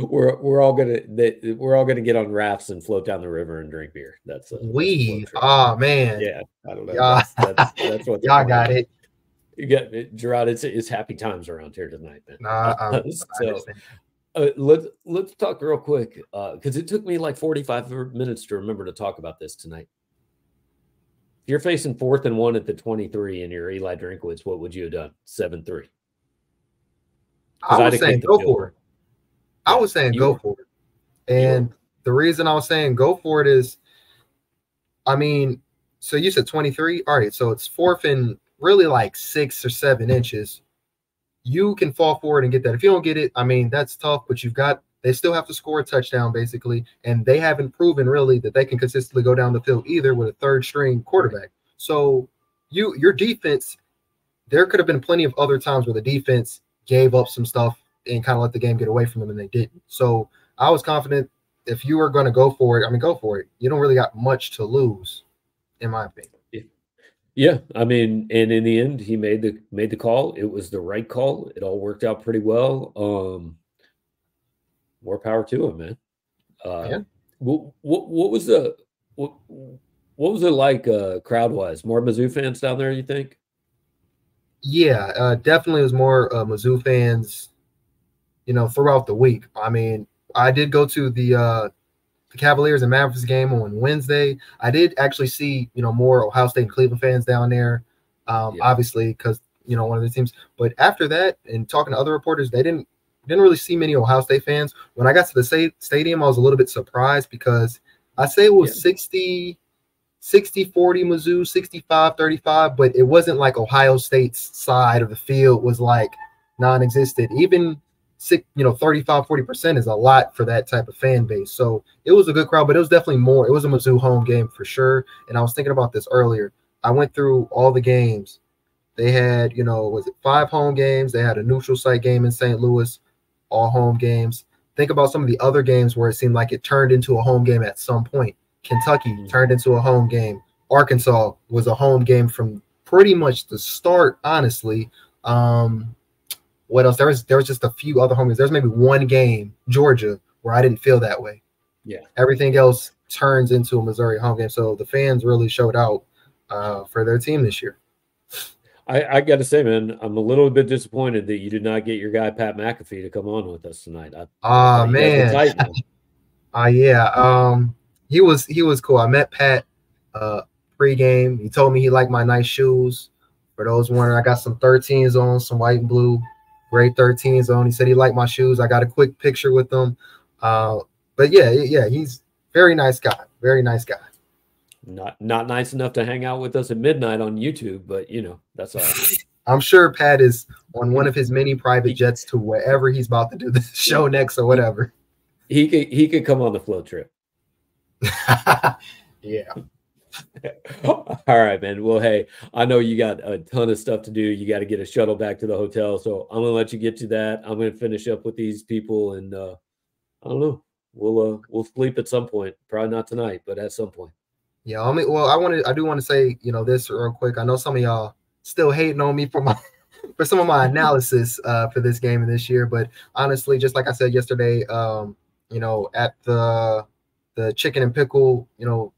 We're we're all gonna they, we're all gonna get on rafts and float down the river and drink beer. That's a, we. Oh man. Yeah, I don't know. That's, that's, that's what y'all got it. You got it, Gerard. It's it's happy times around here tonight, man. Nah, so, uh, let's let's talk real quick because uh, it took me like 45 minutes to remember to talk about this tonight. If you're facing fourth and one at the 23 and you're Eli Drinkwitz, what would you have done? Seven three. I was saying go for it. I was saying go for it. And the reason I was saying go for it is, I mean, so you said 23. All right, so it's fourth and really like six or seven inches. You can fall forward and get that. If you don't get it, I mean, that's tough, but you've got they still have to score a touchdown basically, and they haven't proven really that they can consistently go down the field either with a third string quarterback. So you your defense, there could have been plenty of other times where the defense gave up some stuff and kind of let the game get away from them, and they didn't. So I was confident if you were going to go for it, I mean, go for it. You don't really got much to lose, in my opinion. Yeah, I mean, and in the end, he made the made the call. It was the right call. It all worked out pretty well. Um, more power to him, man. Uh, yeah. What, what, what was the what what was it like uh, crowd wise? More Mizzou fans down there, you think? Yeah, uh, definitely was more uh, Mizzou fans. You know, throughout the week. I mean, I did go to the uh, the Cavaliers and Mavericks game on Wednesday. I did actually see you know more Ohio State and Cleveland fans down there. Um, yeah. Obviously, because you know one of the teams. But after that, and talking to other reporters, they didn't didn't really see many Ohio State fans. When I got to the stadium, I was a little bit surprised because I say it was yeah. 60 60 40 Mizzou, 65 35, but it wasn't like Ohio State's side of the field was like non existent. Even six, you know, 35 40% is a lot for that type of fan base. So it was a good crowd, but it was definitely more. It was a Mizzou home game for sure. And I was thinking about this earlier. I went through all the games. They had, you know, was it five home games? They had a neutral site game in St. Louis, all home games. Think about some of the other games where it seemed like it turned into a home game at some point. Kentucky mm-hmm. turned into a home game. Arkansas was a home game from pretty much the start, honestly. Um, what else? There was there was just a few other home games. There's maybe one game, Georgia, where I didn't feel that way. Yeah. Everything else turns into a Missouri home game. So the fans really showed out uh, for their team this year. I, I got to say, man, I'm a little bit disappointed that you did not get your guy Pat McAfee to come on with us tonight. Ah, uh, man. Ah, uh, yeah. Um, he was he was cool. I met Pat uh pregame. He told me he liked my nice shoes. For those wondering, I got some 13s on, some white and blue, gray 13s on. He said he liked my shoes. I got a quick picture with him. Uh, but yeah, yeah, he's very nice guy. Very nice guy. Not not nice enough to hang out with us at midnight on YouTube, but you know that's all right. I'm sure Pat is on one of his many private jets to wherever he's about to do the show next or whatever. He could he could come on the float trip. yeah. All right, man. Well, hey, I know you got a ton of stuff to do. You got to get a shuttle back to the hotel, so I'm gonna let you get to that. I'm gonna finish up with these people, and uh, I don't know. We'll uh, we'll sleep at some point. Probably not tonight, but at some point. Yeah, I mean, well, I wanted, I do want to say, you know, this real quick. I know some of y'all still hating on me for my for some of my analysis uh, for this game and this year, but honestly, just like I said yesterday, um, you know, at the the chicken and pickle, you know,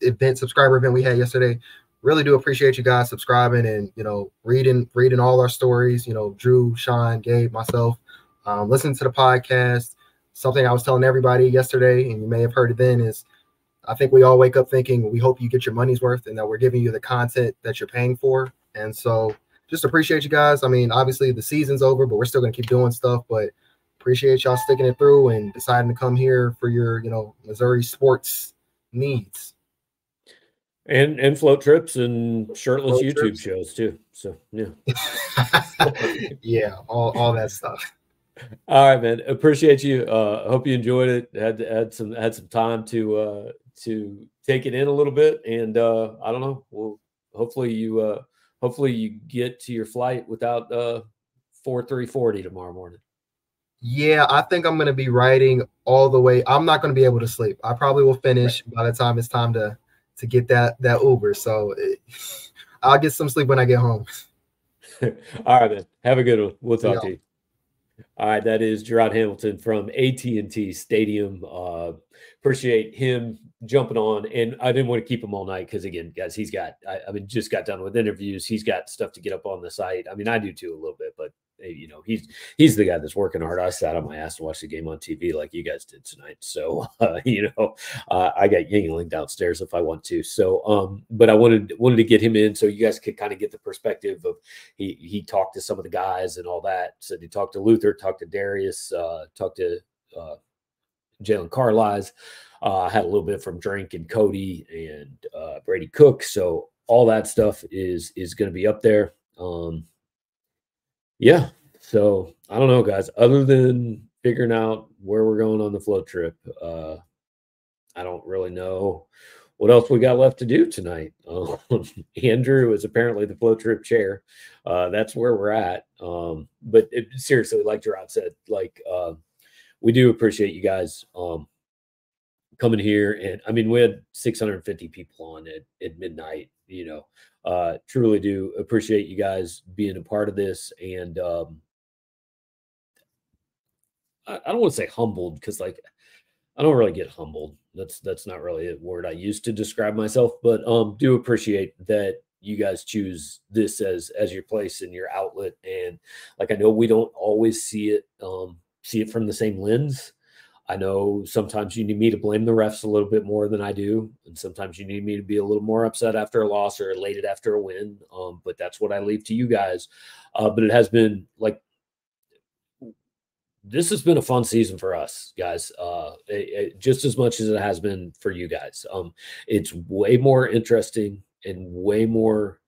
event subscriber event we had yesterday. Really do appreciate you guys subscribing and you know reading reading all our stories. You know, Drew, Sean, Gabe, myself, um, listening to the podcast. Something I was telling everybody yesterday, and you may have heard it then, is I think we all wake up thinking we hope you get your money's worth and that we're giving you the content that you're paying for. And so just appreciate you guys. I mean, obviously the season's over, but we're still gonna keep doing stuff. But appreciate y'all sticking it through and deciding to come here for your, you know, Missouri sports needs. And and float trips and shirtless float YouTube trips. shows too. So yeah. yeah, all, all that stuff. All right, man. Appreciate you. Uh hope you enjoyed it. Had had some had some time to uh to take it in a little bit. And uh I don't know. Well hopefully you uh hopefully you get to your flight without uh four three forty tomorrow morning. Yeah, I think I'm gonna be writing all the way. I'm not gonna be able to sleep. I probably will finish right. by the time it's time to to get that that Uber. So it, I'll get some sleep when I get home. all right, man. Have a good one. We'll talk yeah. to you. All right, that is Gerard Hamilton from AT&T Stadium. Uh, appreciate him jumping on, and I didn't want to keep him all night because, again, guys, he's got. I, I mean, just got done with interviews. He's got stuff to get up on the site. I mean, I do too a little bit, but you know he's he's the guy that's working hard. I sat on my ass to watch the game on TV like you guys did tonight. So uh, you know uh, I got Yuengling downstairs if I want to. So um, but I wanted wanted to get him in so you guys could kind of get the perspective of he he talked to some of the guys and all that. So he talked to Luther, talked to Darius, uh, talked to uh, Jaylon Carlies. Uh, I had a little bit from Drink and Cody and uh, Brady Cook. So all that stuff is is going to be up there. Um, yeah. So I don't know, guys. Other than figuring out where we're going on the float trip, uh, I don't really know what else we got left to do tonight. Um, Andrew is apparently the float trip chair. Uh, that's where we're at. Um, but it, seriously, like Gerard said, like uh, we do appreciate you guys um, coming here. And I mean, we had 650 people on at, at midnight, you know, uh, truly do appreciate you guys being a part of this. And um, I, I don't want to say humbled because, like, I don't really get humbled. That's that's not really a word I use to describe myself, but um, do appreciate that you guys choose this as as your place and your outlet. And like, I know we don't always see it um, see it from the same lens I know sometimes you need me to blame the refs a little bit more than I do, and sometimes you need me to be a little more upset after a loss or elated after a win. Um, but that's what I leave to you guys. Uh, but it has been like this has been a fun season for us guys uh, it, it, just as much as it has been for you guys um, it's way more interesting and way more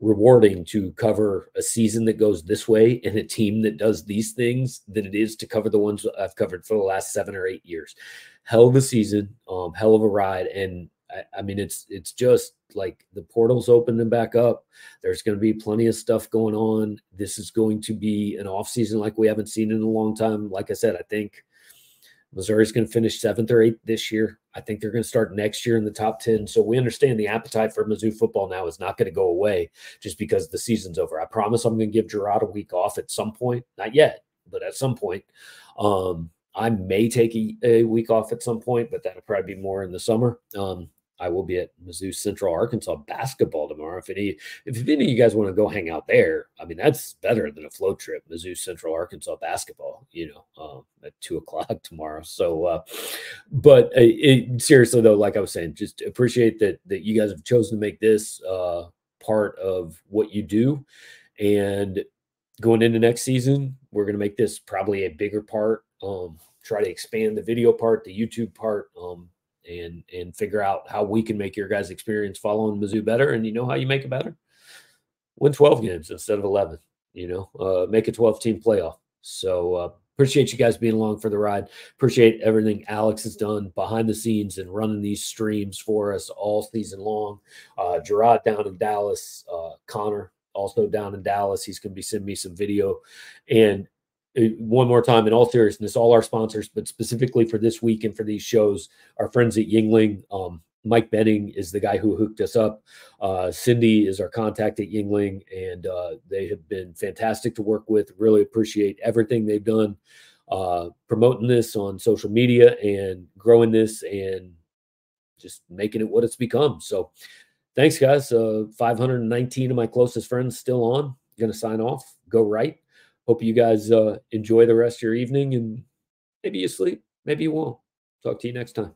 rewarding to cover a season that goes this way and a team that does these things than it is to cover the ones I've covered for the last seven or eight years. Hell of a season, um, hell of a ride, and I, I mean it's it's just like the portals opening back up. There's going to be plenty of stuff going on. This is going to be an off season like we haven't seen in a long time. Like I said, I think Missouri's going to finish seventh or eighth this year. I think they're going to start next year in the top 10. So we understand the appetite for Mizzou football now is not going to go away just because the season's over. I promise I'm going to give Gerard a week off at some point. Not yet, but at some point. Um, I may take a, a, week off at some point, but that'll probably be more in the summer. Um, I will be at Mizzou Central Arkansas basketball tomorrow. If any, if any of you guys want to go hang out there, I mean that's better than a float trip. Mizzou Central Arkansas basketball, you know, um, at two o'clock tomorrow. So, uh, but uh, it, seriously though, like I was saying, just appreciate that that you guys have chosen to make this uh, part of what you do, and going into next season, we're going to make this probably a bigger part. Um, try to expand the video part, the YouTube part, um, and and figure out how we can make your guys' experience following Mizzou better. And you know how you make it better? Win 12 games instead of 11. You know, uh, make a 12 team playoff. So uh, appreciate you guys being along for the ride. Appreciate everything Alex has done behind the scenes and running these streams for us all season long. Uh, Gerard down in Dallas, uh, Connor also down in Dallas. He's going to be sending me some video. And one more time, in all seriousness, all our sponsors, but specifically for this week and for these shows, our friends at Yuengling. Um, Mike Benning is the guy who hooked us up. Uh, Cindy is our contact at Yuengling, and uh, they have been fantastic to work with. Really appreciate everything they've done uh, promoting this on social media and growing this and just making it what it's become. So, thanks, guys. Uh, 519 of my closest friends still on. Going to sign off. Go right. Hope you guys uh, enjoy the rest of your evening and maybe you sleep, maybe you won't. Talk to you next time.